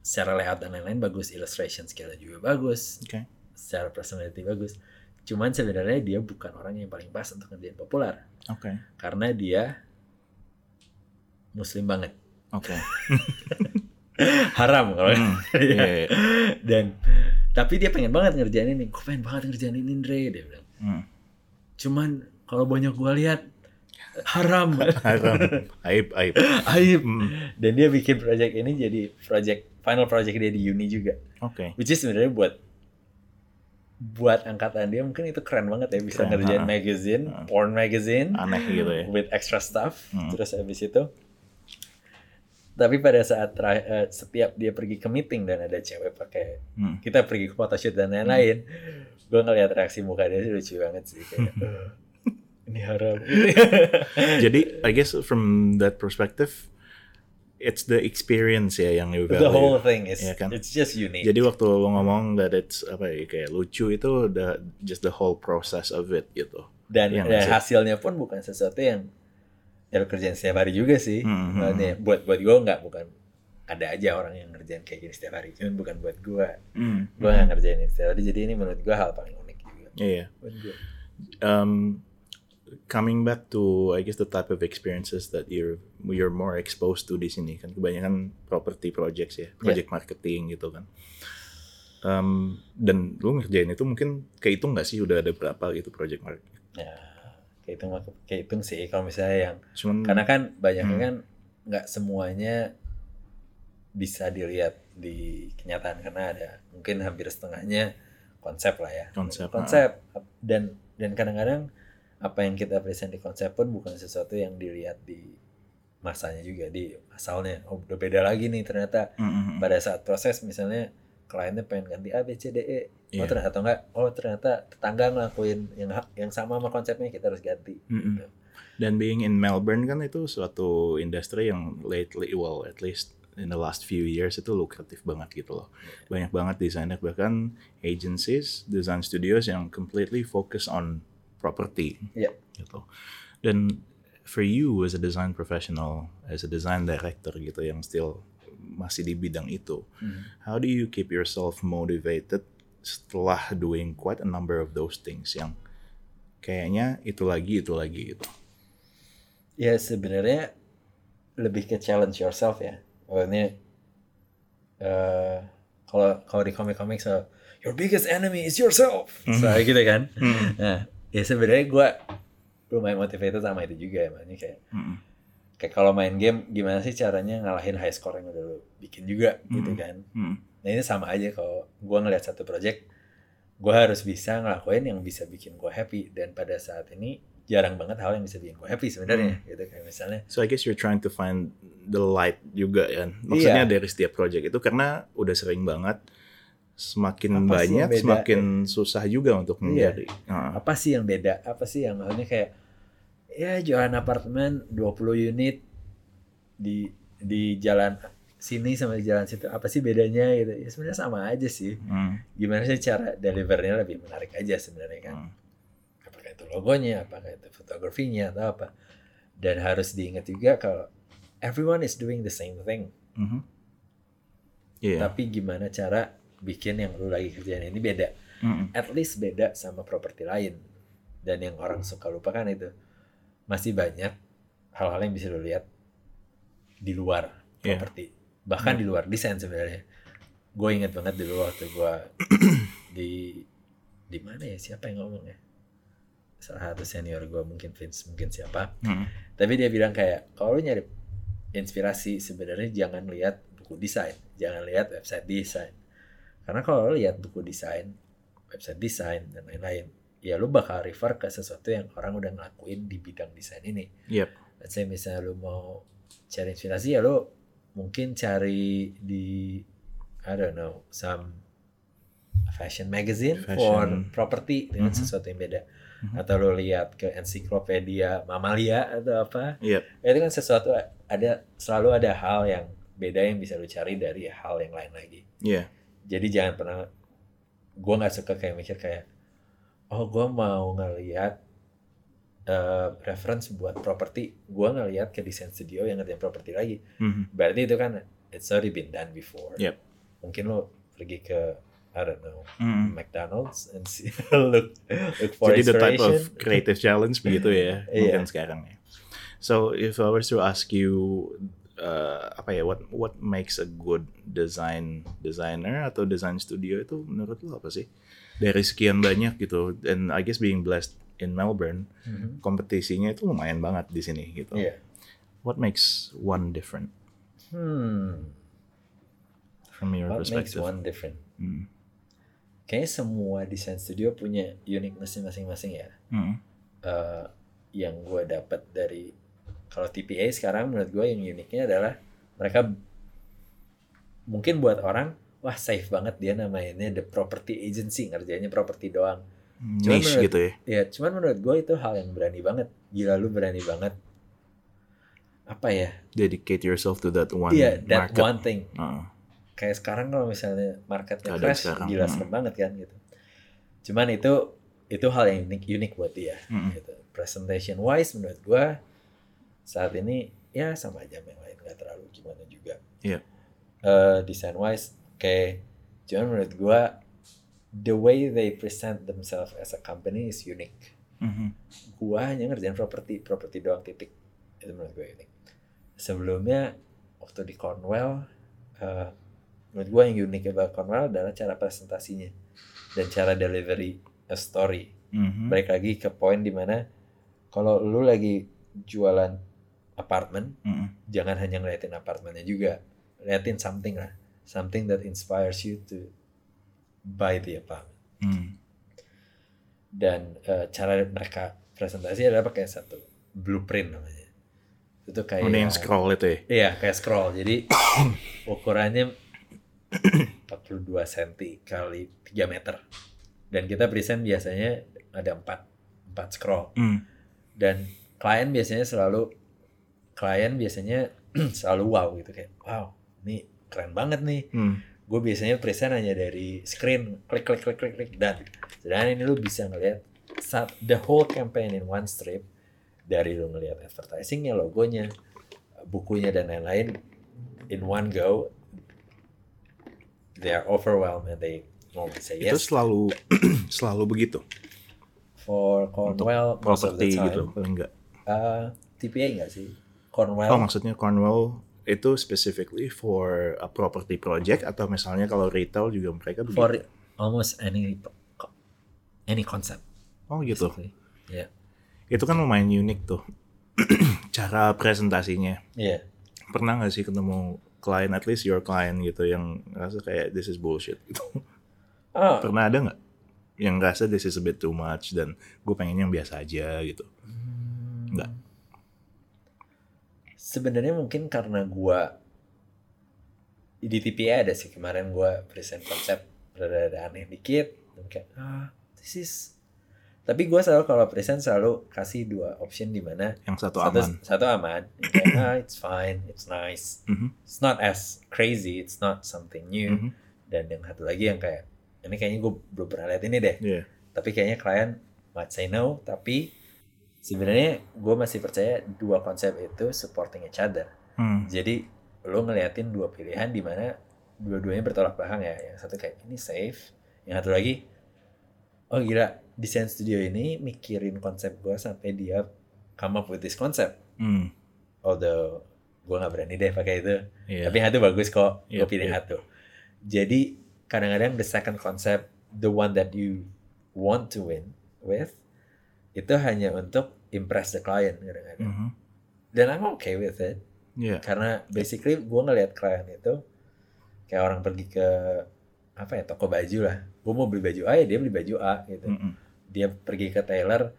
secara layout dan lain-lain bagus, illustration skill juga bagus, Oke. secara personality bagus. Cuman sebenarnya dia bukan orang yang paling pas untuk ngerjain populer Oke. karena dia muslim banget. Oke. <laughs> Haram kalau Hmm, <laughs> Iya. Iya. iya. Dan tapi dia pengen banget ngerjain ini. Gue pengen banget ngerjain ini, Andre. Dia bilang. Hmm. Cuman kalau banyak gua lihat haram. <laughs> Haram. Aib, aib. Aib. Hmm. Dan dia bikin project ini jadi project final project dia di uni juga. Oke. Which is sebenarnya buat buat angkatan dia mungkin itu keren banget ya bisa Keren, ngerjain ha. magazine, Ha. porn magazine Aneh gitu ya. with extra stuff. Hmm. Terus habis itu tapi pada saat eh, setiap dia pergi ke meeting dan ada cewek pakai Hmm. kita pergi ke photoshoot dan lain-lain, gue ngeliat reaksi muka dia lucu banget sih kayak <laughs> "Eh, ini haram. <laughs> Jadi, I guess from that perspective, it's the experience ya yang you The value. whole thing is Iya kan? it's just unique. Jadi waktu lo ngomong that it's apa ya kayak lucu itu the just the whole process of it gitu. dan Iya sih? hasilnya pun bukan sesuatu yang ya lu kerjain setiap hari juga sih. Hmm, hmm, Maksudnya buat buat gue nggak bukan ada aja orang yang ngerjain kayak gini setiap hari. Cuman bukan buat gue. Hmm. Gue nggak ngerjain ini setiap hari. Jadi ini menurut gue hal paling unik juga. Iya. Buat gue. Um, coming back to I guess the type of experiences that you're you're more exposed to di sini kan kebanyakan property projects ya, project marketing gitu kan. Um, dan lu ngerjain itu mungkin kehitung nggak sih udah ada berapa gitu project marketing? Ya, kehitung kehitung sih kalau misalnya yang Cuman karena kan banyak Hmm. kan nggak semuanya bisa dilihat di kenyataan karena ada mungkin hampir setengahnya konsep lah ya Konsep, konsep dan dan kadang-kadang apa yang kita present di konsep pun bukan sesuatu yang dilihat di masanya juga di asalnya oh udah beda lagi nih ternyata Mm, mm, mm. pada saat proses misalnya kliennya pengen ganti A B C D E oh Iya. ternyata atau enggak oh ternyata tetangga ngelakuin yang yang sama sama konsepnya kita harus ganti Mm-mm. Dan being in Melbourne kan itu suatu industri yang lately, well at least in the last few years itu lukratif banget gitu loh. Banyak banget desainer bahkan agencies, design studios yang completely focus on property. Iya. Gitu. Dan for you as a design professional, as a design director gitu yang still masih di bidang itu, how do you keep yourself motivated setelah doing quite a number of those things yang kayaknya itu lagi itu lagi gitu. ya sebenarnya lebih ke challenge yourself ya. Maksudnya eh kalau kalau di komik-komik so your biggest enemy is yourself. So gitu kan. Nah ya sebenarnya gue lumayan motivated sama itu juga ya makanya kayak Mm-mm. Kayak kalau main game gimana sih caranya ngalahin high score yang udah lu bikin juga gitu Hmm. kan Mm. nah ini sama aja kalau gue ngeliat satu project gue harus bisa ngelakuin yang bisa bikin gue happy dan pada saat ini jarang banget hal yang bisa bikin gue happy sebenarnya gitu kayak misalnya So I guess you're trying to find the light juga kan. Maksudnya Iya. dari setiap project itu karena udah sering banget semakin Apa banyak beda? semakin susah juga untuk Iya. menjadi. Ah. apa sih yang beda apa sih yang maksudnya kayak ya jualan apartemen 20 unit di di jalan sini sama di jalan situ apa sih bedanya gitu ya sebenarnya sama aja sih Hmm. gimana sih cara delivernya lebih menarik aja sebenarnya kan Hmm. apakah itu logonya apakah itu fotografinya atau apa dan harus diingat juga kalau everyone is doing the same thing Mhm. Iya. tapi gimana cara bikin yang lu lagi kerjain ini beda Mm-mm. at least beda sama properti lain dan yang orang suka lupa kan itu masih banyak hal-hal yang bisa lo lihat di luar Iya. properti. Bahkan di luar desain sebenarnya. Gue inget banget dulu waktu gue <clears throat> di di mana ya? Siapa yang ngomong ya? Salah satu senior gue mungkin Vince mungkin siapa. Mm. tapi dia bilang kayak kalau lu nyari inspirasi sebenarnya jangan lihat buku desain. Jangan lihat website desain. Karena kalau lihat buku desain website desain dan lain-lain ya lu bakal refer ke sesuatu yang orang udah ngelakuin di bidang desain ini Yep. let's say misalnya lu mau cari inspirasi ya lu mungkin cari di I don't know some fashion magazine for Fashion. property dengan Mhm. sesuatu yang beda Mhm. atau lu lihat ke ensiklopedia mamalia atau apa Yep. Ya, itu kan sesuatu ada selalu ada hal yang beda yang bisa lu cari dari hal yang lain lagi Iya. jadi jangan pernah gue nggak suka kayak mikir kayak oh gue mau ngeliat eh, reference buat properti gue ngeliat ke desain studio yang ngerjain properti lagi Mhm. berarti itu kan it's already been done before Yep. mungkin lo pergi ke I don't know Mm. McDonald's and see, <laughs> look look for Jadi the type of creative challenge begitu ya <laughs> Iya. mungkin sekarang ya. So if I was to ask you uh, apa ya what what makes a good design designer atau design studio itu menurut lo apa sih? Dari sekian banyak gitu and I guess being blessed in Melbourne Mhm. kompetisinya itu lumayan banget di sini gitu. Iya. What makes one different Hmm. from your What makes perspective? one different? Hmm. Kayaknya semua desain studio punya uniqueness masing-masing ya. Hmm. Eh, yang gue dapat dari kalau TPA sekarang menurut gue yang uniknya adalah mereka mungkin buat orang wah safe banget dia namainnya the property agency ngerjainnya property doang. Cuman Niche menurut- gitu ya. Ya cuman menurut gue itu hal yang berani banget. Gila lu berani banget. Apa ya? Dedicate yourself to that one Iya that market. one thing. Heeh. kayak sekarang kalau misalnya marketnya Keadaan crash sekarang, gila hmm. serem banget kan gitu cuman itu itu hal yang unik unik buat dia Hmm. gitu presentation wise menurut gua saat ini ya sama aja yang lain nggak terlalu gimana juga Iya. Eh, design wise oke. Cuman menurut gua the way they present themselves as a company is unique. Mhm. gua hanya ngerjain properti properti doang titik. Itu menurut gue unik sebelumnya waktu di Cornwall eh, menurut gua yang unik about Cornwall adalah cara presentasinya dan cara delivery a story. Mhm. balik lagi ke poin di mana kalau lu lagi jualan apartemen Mhm. jangan hanya ngeliatin apartemennya juga. Liatin something lah something that inspires you to buy the apartment Mhm. dan eh, cara mereka presentasi adalah pakai satu blueprint namanya itu kayak yang scroll itu ya. iya kayak scroll jadi <coughs> ukurannya 42 cm kali 3 meter dan kita present biasanya ada 4 4 scroll Hmm. dan klien biasanya selalu klien biasanya <coughs> selalu wow gitu kayak wow ini keren banget nih Hmm. gue biasanya present hanya dari screen klik klik klik klik klik dan sedangkan ini lu bisa ngelihat the whole campaign in one strip dari lu ngelihat advertisingnya logonya bukunya dan lain-lain in one go they are overwhelmed and they normally say Itu yes selalu <clears throat> selalu begitu. for Cornwell most of the Properti time gitu, enggak. Uh, TPA enggak sih Cornwell Oh, maksudnya Cornwall itu specifically for a property project atau misalnya kalau retail juga mereka begitu. for almost any any concept oh gitu. basically. yeah Itu kan lumayan unik tuh. <clears throat> Cara presentasinya. yeah Pernah nggak sih ketemu klien, at least your client gitu yang ngerasa kayak this is bullshit gitu. <laughs> oh Pernah ada nggak? Yang ngerasa this is a bit too much dan gue pengen yang biasa aja gitu. Nggak. Sebenarnya mungkin karena gua di TPA ada sih kemarin gua present konsep rada-rada aneh dikit dan kayak ah this is tapi gua selalu kalau present selalu kasih dua option di mana Yang satu satu aman. satu aman kayak, ah it's fine it's nice Mhm. it's not as crazy it's not something new Mhm. dan yang satu lagi yang kayak ini kayaknya gue belum pernah lihat ini deh Iya. tapi kayaknya klien might say no tapi sebenarnya gue masih percaya dua konsep itu supporting each other Hmm. jadi lo ngeliatin dua pilihan di mana dua-duanya bertolak belakang ya yang satu kayak ini safe yang satu lagi oh gila desain studio ini mikirin konsep gue sampai dia come up with this concept Hmm. although gue nggak berani deh pakai itu Iya. tapi yang satu bagus kok gue Yep, pilih yep. satu jadi kadang-kadang the second concept the one that you want to win with itu hanya untuk impress the client kadang-kadang Mhm. dan I'm okay with it Iya. karena basically gue ngelihat klien itu kayak orang pergi ke apa ya toko baju lah gue mau beli baju A ya dia beli baju A gitu Mhm. dia pergi ke tailor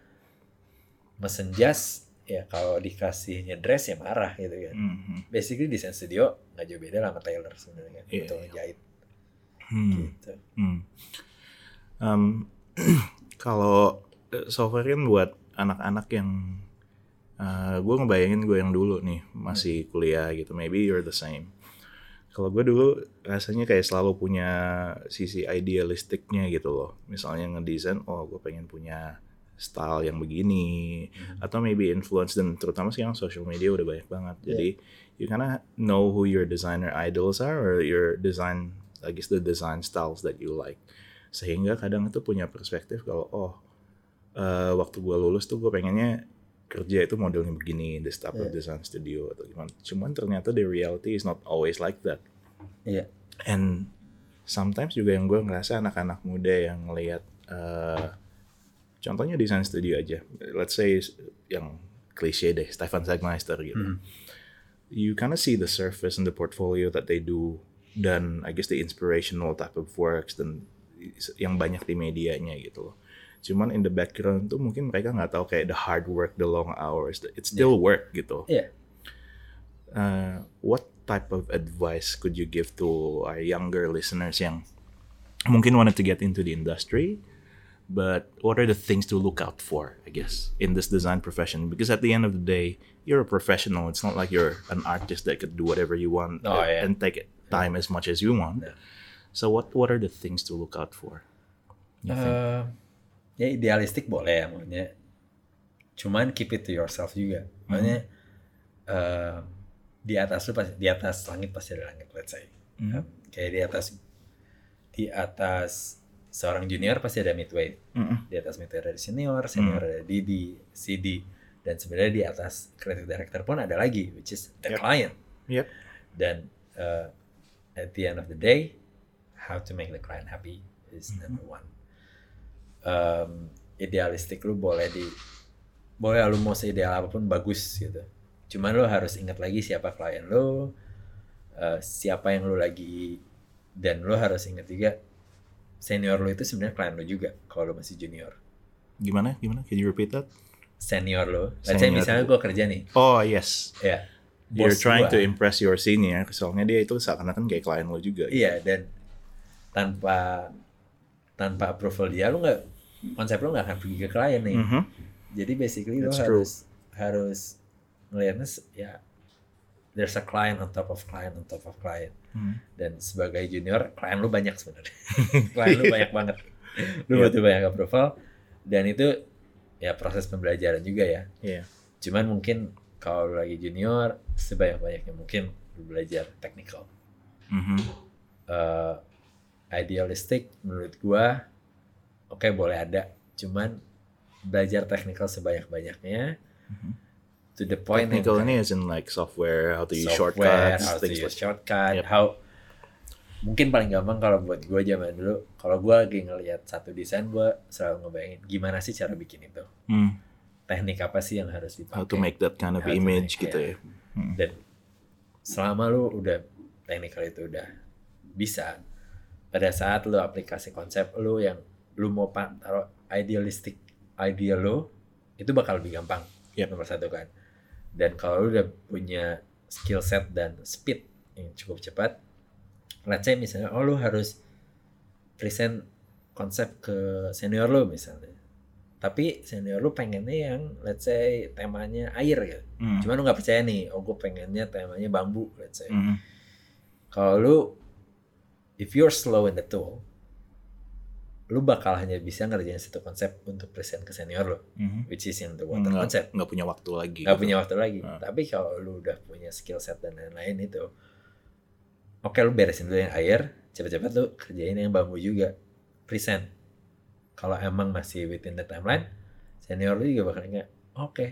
mesen jas ya kalau dikasihnya dress ya marah gitu kan Mhm. basically desain studio nggak jauh beda lah sama tailor sebenarnya Iya, untuk iya. ngejahit Hmm. gitu Hmm. Um, <clears throat> kalau software kan buat anak-anak yang gue ngebayangin gue yang dulu nih masih kuliah gitu. Maybe you're the same. Kalau gue dulu rasanya kayak selalu punya sisi idealistiknya gitu loh. Misalnya ngedesain oh gue pengen punya style yang begini. Atau maybe influence dan terutama sekarang social media udah banyak banget. Jadi you kinda know who your designer idols are or your design I guess the design styles that you like. Sehingga kadang itu punya perspektif kalau oh eh, waktu gue lulus tuh gue pengennya kerja itu modelnya begini of Yeah. design studio atau gimana cuman ternyata the reality is not always like that Iya. and sometimes juga yang gue ngerasa anak-anak muda yang ngelihat eh, contohnya desain studio aja let's say yang klise deh Stefan Sagmeister gitu Hmm. you kind of see the surface and the portfolio that they do dan I guess the inspirational type of works dan yang banyak di medianya gitu loh cuman in the background tuh mungkin mereka nggak tahu kayak the hard work the long hours it's still work gitu Iya. uh, what type of advice could you give to our younger listeners yang mungkin wanted to get into the industry but what are the things to look out for i guess in this design profession because at the end of the day you're a professional it's not like you're an artist that could do whatever you want Oh, and, yeah. and take time as much as you want Yeah. so what what are the things to look out for? Eh, ya idealistik boleh ya maksudnya. Cuman keep it to yourself juga. Maksudnya eh, di atas lu pasti di atas langit pasti ada langit let's say. Mhm. Kayak di atas di atas seorang junior pasti ada midway. Mm-mm. Di atas midway ada senior, senior ada DD, CD dan sebenarnya di atas creative director pun ada lagi which is the Yep. client. yep Dan uh, at the end of the day, how to make the client happy is number one. Um, idealistik lu boleh di boleh lu mau seideal apa pun bagus gitu. Cuman lu harus ingat lagi siapa klien lu, uh, siapa yang lu lagi dan lu harus ingat juga senior lu itu sebenarnya klien lu juga kalau lu masih junior. gimana gimana can you repeat that Senior lu, let's say Senior. misalnya gue kerja nih, oh yes ya. you're bos trying gua- to impress your senior soalnya dia itu seakan-akan kayak klien lo juga Iya dan tanpa tanpa approval dia lu nggak konsep lu nggak akan pergi ke klien nih. Mhm. Jadi basically That's true. harus harus ngelihatnya ya there's a client on top of client on top of client. Hmm. Dan sebagai junior klien lu banyak sebenarnya. <laughs> klien lu banyak banget. Lu butuh banyak approval dan itu ya proses pembelajaran juga ya. Iya. Cuman mungkin kalau lu lagi junior sebanyak-banyaknya mungkin lu belajar technical. Mhm. eh idealistik menurut gua oke boleh ada cuman belajar technical sebanyak-banyaknya to the point Technical ini as in like software, how to use software, shortcuts, how to use like shortcut, Yep. how mungkin paling gampang kalau buat gua zaman dulu kalau gua lagi ngelihat satu desain gua selalu ngebayangin gimana sih cara bikin itu Hmm, teknik apa sih yang harus dipakai how to make that kind of How image make, gitu ya. ya. Hmm. dan selama lu udah technical itu udah bisa pada saat lu aplikasi konsep lu yang lu mau taruh idealistik ideal lu itu bakal lebih gampang Yep. nomor satu kan dan kalau lu udah punya skill set dan speed yang cukup cepat let's say misalnya oh lu harus present konsep ke senior lu misalnya tapi senior lu pengennya yang let's say temanya air gitu Hmm. Cuman lu nggak percaya nih, oh gue pengennya temanya bambu, let's say. Mhm. Kalau lu, if you're slow in the tool, lu bakal hanya bisa ngerjain satu konsep untuk present ke senior lu, Mhm. which is yang the water Nggak- concept. nggak punya waktu lagi. Gak gitu. punya waktu lagi. Ah. Tapi kalau lu udah punya skill set dan lain-lain itu, oke lu beresin dulu yang air, cepet-cepet lu kerjain yang bambu juga, present. Kalau emang masih within the timeline, senior lu juga bakal ingat, oke,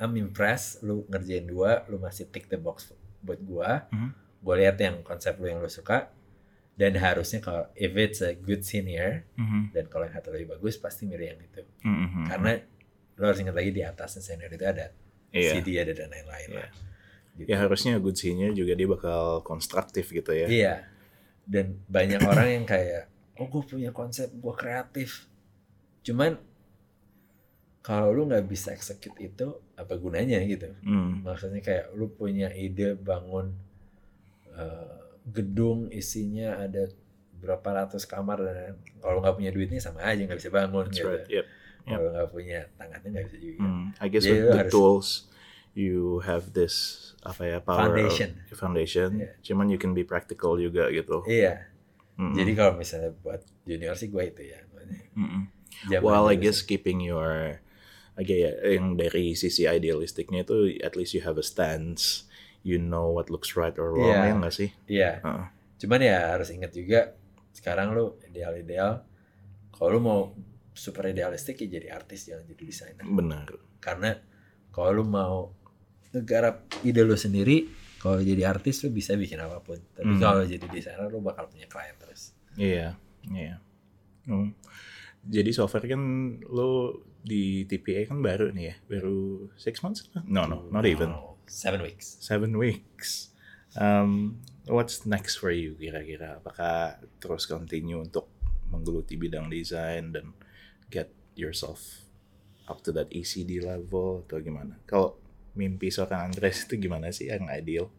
I'm impressed, lu ngerjain dua, lu masih tick the box buat gua, Mhm. gua lihat yang konsep lu yang lu suka, dan harusnya kalau if it's a good senior, Mhm. dan kalau yang satu lebih bagus, pasti milih yang itu. Mhm. Karena lu harus ingat lagi di atasnya senior itu ada Iya. CD ada dan lain-lain Iya. lah. Gitu. Ya harusnya good senior juga dia bakal konstruktif gitu ya. Iya. Dan banyak orang yang kayak, oh gue punya konsep, gue kreatif. Cuman kalau lu nggak bisa execute itu, apa gunanya gitu? Hmm. Maksudnya kayak lu punya ide bangun eh, gedung isinya ada berapa ratus kamar dan kalau nggak punya duitnya sama aja nggak bisa bangun That's gitu. right. Yep. Kalau nggak punya tangannya nggak bisa juga. Hmm. I guess Jadi with the harus- tools you have this apa ya power of- Foundation. foundation. Iya. Cuman you can be practical juga gitu. Iya. Mm-mm. Jadi kalau misalnya buat junior sih gue itu ya. Mm-mm. zaman Well, I guess keeping your agak ya yang dari sisi idealistiknya itu at least you have a stance, you know what looks right or wrong Iya. ya nggak sih? Iya. Heeh. cuman ya harus inget juga sekarang lu ideal-ideal kalau lu mau super idealistik ya jadi artis jangan jadi desainer Benar. karena kalau lu mau ngegarap ide lu sendiri kalau jadi artis lu bisa bikin apa pun tapi Hmm. kalau jadi desainer lu bakal punya klien terus Iya, iya. Hmm. Jadi so far kan lo di TPA kan baru nih ya, baru six months? No, no, not even. Oh, seven weeks Seven weeks. Um, what's next for you kira-kira? Apakah terus continue untuk menggeluti bidang desain dan get yourself up to that ACD level atau gimana? Kalau mimpi seorang Andres itu gimana sih yang ideal?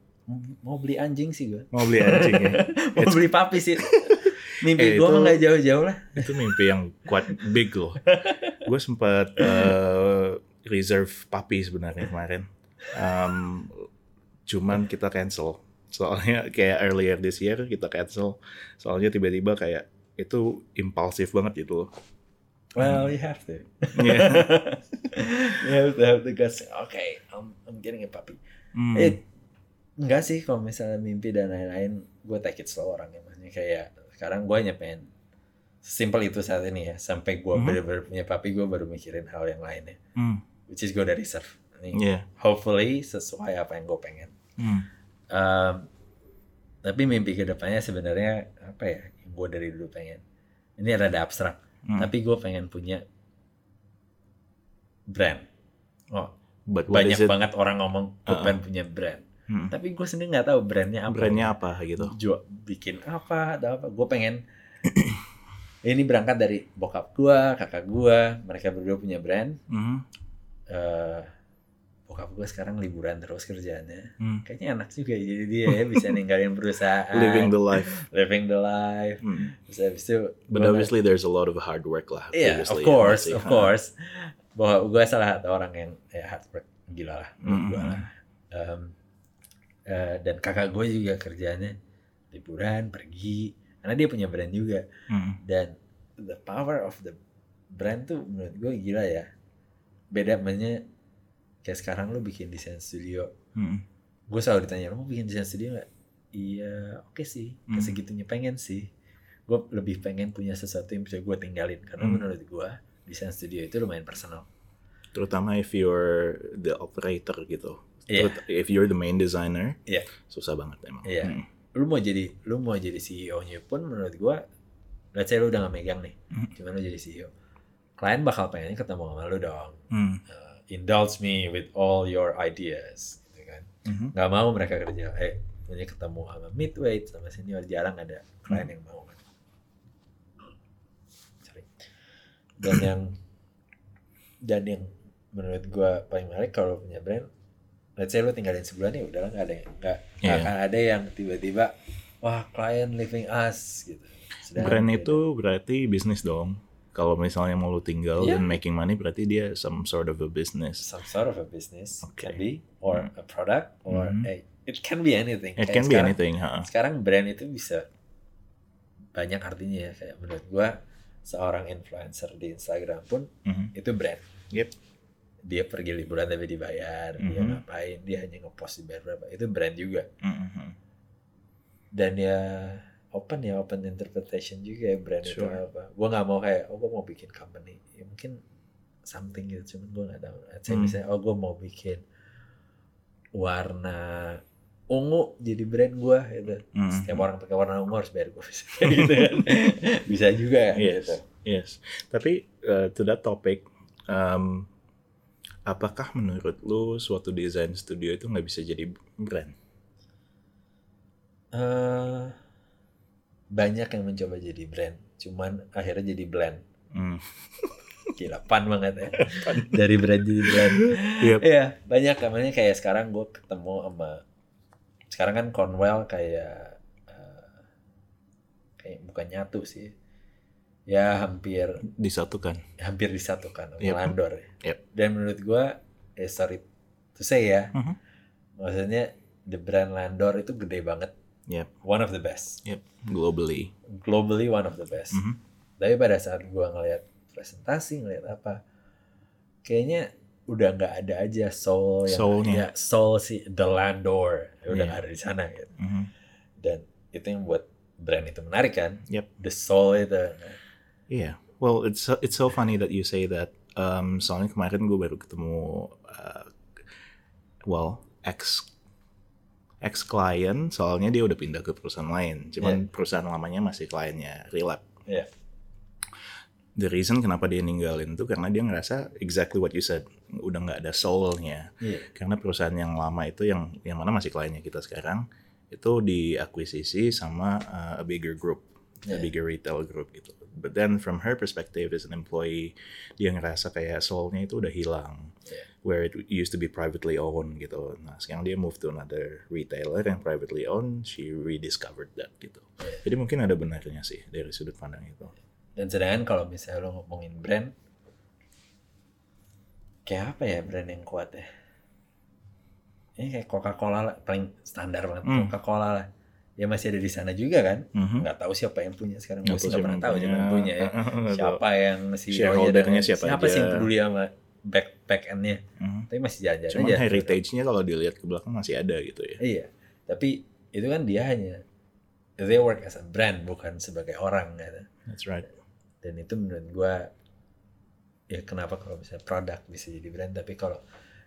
mau beli anjing sih gue Mau beli anjing ya? <laughs> mau beli papi sih <laughs> mimpi Eh, gue mah nggak jauh-jauh lah itu mimpi yang kuat big loh. <laughs> Gue sempat eh, reserve puppy sebenarnya kemarin. Um, cuman kita cancel. Soalnya kayak earlier this year kita cancel. Soalnya tiba-tiba kayak itu impulsif banget gitu loh. well you have to Iya. <laughs> you have to have the guts okay I'm, I'm getting a puppy Hmm. Eh, enggak sih kalau misalnya mimpi dan lain-lain, gue take it slow orangnya. Maksudnya kayak sekarang gue hanya pengen simpel itu saat ini ya. Sampai gue Mhm. bener-bener punya papi, gue baru mikirin hal yang lainnya. Hmm. Which is gue udah reserve. Ini Iya. hopefully sesuai apa yang gue pengen. Hmm. Um, tapi mimpi ke depannya sebenarnya apa ya? Yang gue dari dulu pengen. Ini rada abstrak. Hmm. Tapi gue pengen punya brand. Oh, But banyak banget orang ngomong gue Uh-uh. pengen punya brand. Hmm. Tapi gue sendiri nggak tahu brandnya apa. Brandnya apa gitu? Jual, bikin apa atau apa. Gue pengen <clears throat> ini berangkat dari bokap gue, kakak gue, mereka berdua punya brand. Hmm. Eh bokap gue sekarang liburan terus kerjaannya. Hmm. Kayaknya enak juga ya, jadi dia ya bisa ninggalin perusahaan, Living the life. living the life. Hmm. Terus habis itu But obviously there's a lot of hard work lah. Iya, of previously, course, ya, of course. Bahwa gue salah satu orang yang ya hard work gila lah, gua Mm-mm. lah. Em, eh, dan kakak gue juga kerjanya liburan, pergi, karena dia punya brand juga. Hmm. Dan the power of the brand tuh menurut gue gila ya. Beda namanya kayak sekarang lu bikin desain studio. Hmm. Gue selalu ditanya, lu mau bikin desain studio nggak? Iya, oke sih. Hmm. Segitunya pengen sih. Gue lebih pengen punya sesuatu yang bisa gue tinggalin. Karena Hmm. menurut gue desain studio itu lumayan personal. Terutama if you're the operator gitu. Iya. Terut- If you're the main designer, Iya. susah banget emang. Iya. Hmm. Lu mau jadi lu mau jadi CEO-nya pun menurut gue, let's say lu udah gak megang nih, Hmm. cuman lu jadi CEO. Klien bakal pengen ketemu sama lu dong. Hmm. Uh, indulge me with all your ideas. Gitu kan. Mhm. Gak mau mereka kerja, eh, punya ketemu sama midweight, sama senior, jarang ada klien Hmm. yang mau. kan. Sorry. Dan <coughs> yang dan yang menurut gua paling menarik kalau punya brand, let's say lu tinggalin sebulan ya udahlah nggak ada yang nggak Iya. akan ada yang tiba-tiba wah klien leaving us gitu. Sedangkan Brand itu berarti bisnis dong. Kalau misalnya mau lu tinggal Iya. dan making money berarti dia some sort of a business. some sort of a business Okay. can be or a product or Mhm. a- it can be anything. It Kayak can be sekarang- anything, ha. sekarang brand itu bisa banyak artinya ya kayak menurut gua seorang influencer di Instagram pun Mhm. itu brand Yep. dia pergi liburan tapi dibayar dia Mhm. ngapain dia hanya ngepost dibayar berapa itu brand juga Mhm. dan ya open ya open interpretation juga ya brand itu Sure. apa gua nggak mau kayak oh gua mau bikin company ya mungkin something gitu cuman gua nggak tahu saya Hmm. misalnya oh gua mau bikin warna ungu jadi brand gua gitu Mhm. setiap orang pakai warna ungu harus bayar gue <laughs> gitu kan <laughs> bisa juga ya Yes. gitu Yes. Tapi uh, to that topic, um, apakah menurut lu suatu desain studio itu nggak bisa jadi brand? Eh, banyak yang mencoba jadi brand cuman akhirnya jadi blend Hmm. <laughs> gila pan banget ya dari brand jadi brand Yep. iya banyak namanya kayak sekarang gue ketemu sama sekarang kan Cornwell kayak eh, kayak bukan nyatu sih ya hampir Disatukan. hampir disatukan sama Yep. Landor ya. Yep. Dan menurut gua, eh sorry to say ya, Mhm. maksudnya the brand Landor itu gede banget, Yep. one of the best, Yep. Globally. globally one of the best. Mhm. Tapi pada saat gua ngeliat presentasi, ngeliat apa, kayaknya udah nggak ada aja soul yang Soulnya. ya, soul si the Landor udah nggak ada di sana gitu. Mhm. Dan itu yang buat brand itu menarik kan Yep. the soul itu Yeah. Well, it's so, it's so funny that you say that. Um, soalnya kemarin gue baru ketemu, uh, well, ex ex klien. Soalnya dia udah pindah ke perusahaan lain. Cuman perusahaan lamanya masih kliennya Relap. ya The reason kenapa dia ninggalin tuh karena dia ngerasa exactly what you said, udah nggak ada soulnya. Iya. Karena perusahaan yang lama itu yang yang mana masih kliennya kita sekarang itu diakuisisi sama uh, a bigger group, a Yeah. bigger retail group gitu. But then from her perspective as an employee, dia ngerasa kayak soulnya itu udah hilang. Yeah. Where it used to be privately owned gitu. Nah sekarang dia move to another retailer yang privately owned, she rediscovered that gitu. Jadi mungkin ada benarnya sih dari sudut pandang itu. dan sedangkan kalau misalnya lo ngomongin brand kayak apa ya brand yang kuat ya ini kayak Coca-Cola lah paling standar banget Hmm. Coca-Cola lah ya masih ada di sana juga kan? Mhm. nggak tahu siapa yang punya sekarang. Gue nggak pernah tahu siapa yang punya. ya. <laughs> Siapa yang masih Shareholdernya siapa siapa sih yang peduli sama back back endnya? Mhm. tapi masih jalan-jalan Cuman aja. heritage-nya kalau dilihat ke belakang masih ada gitu ya. iya. Tapi itu kan dia hanya they work as a brand bukan sebagai orang gitu. That's right. dan itu menurut gua ya kenapa kalau misalnya produk bisa jadi brand tapi kalau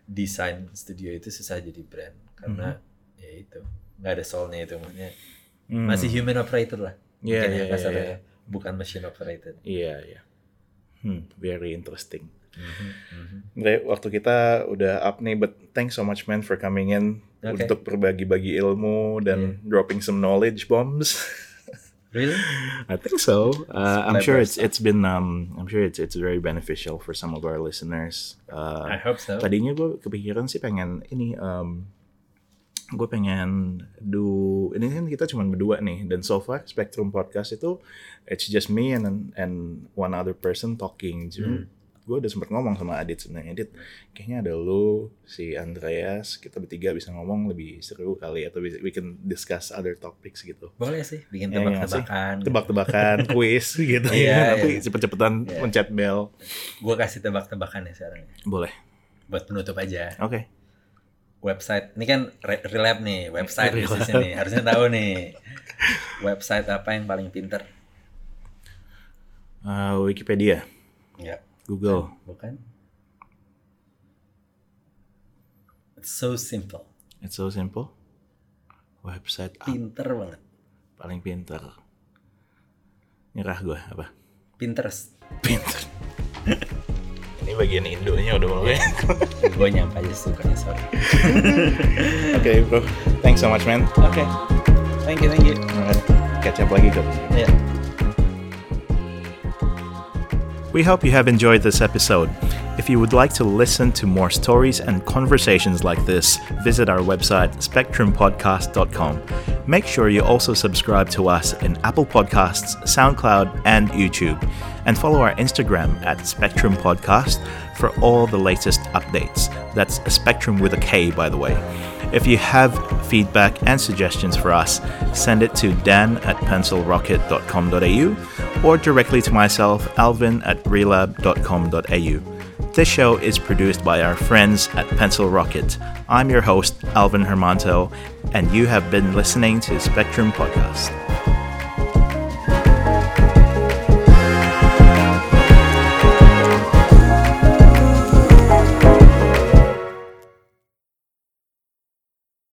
desain studio itu susah jadi brand. Karena ya itu nggak ada soulnya itu maksudnya Hmm. masih human operated lah Iya, Mungkin ya kasarnya iya. ya. bukan machine operated Iya, iya. Hmm, very interesting. Mhm. Andre, waktu kita udah up nih, but thanks so much man for coming in Oke. Iya. untuk berbagi-bagi ilmu dan dropping some knowledge bombs. <laughs> really I think so. Uh, I'm sure it's it's been um I'm sure it's it's very beneficial for some of our listeners. Uh, I hope so Tadinya gue kepikiran sih pengen ini um, gue pengen do ini kan kita cuma berdua nih dan so far Spectrum Podcast itu it's just me and and one other person talking. Cuma gue udah sempet ngomong sama Adit sebenarnya Adit kayaknya ada lu si Andreas kita bertiga bisa ngomong lebih seru kali atau we can discuss other topics gitu. boleh sih bikin Ya, iya nggak sih? tebak-tebakan Tebak-tebakan, <laughs> quiz gitu Iya, ya. Nanti iya. cepet-cepetan Iya. pencet bell. gua kasih tebak-tebakan ya sekarang Boleh. buat penutup aja Oke. Website ini kan re- relab nih website Relab. bisnisnya nih harusnya tahu nih website apa yang paling pinter Uh, Wikipedia, Enggak. Google. bukan It's so simple It's so simple. Website pinter banget paling pinter? Nyerah gue apa? Pinterest Pinter. <laughs> Ini bagian Indonya udah mulai. gue nyampe aja sukanya sorry <laughs> Oke bro, thanks so much man. oke thank you thank you Catch up lagi kok. ya We hope you have enjoyed this episode. If you would like to listen to more stories and conversations like this, visit our website spectrumpodcast.com. Make sure you also subscribe to us in Apple Podcasts, SoundCloud, and YouTube, and follow our Instagram at Spectrum Podcast for all the latest updates. That's Spectrum with a K, by the way. If you have feedback and suggestions for us, send it to dan at pencilrocket.com.au or directly to myself, alvin at relab.com.au. This show is produced by our friends at Pencil Rocket. I'm your host, Alvin Hermanto, and you have been listening to Spectrum Podcast.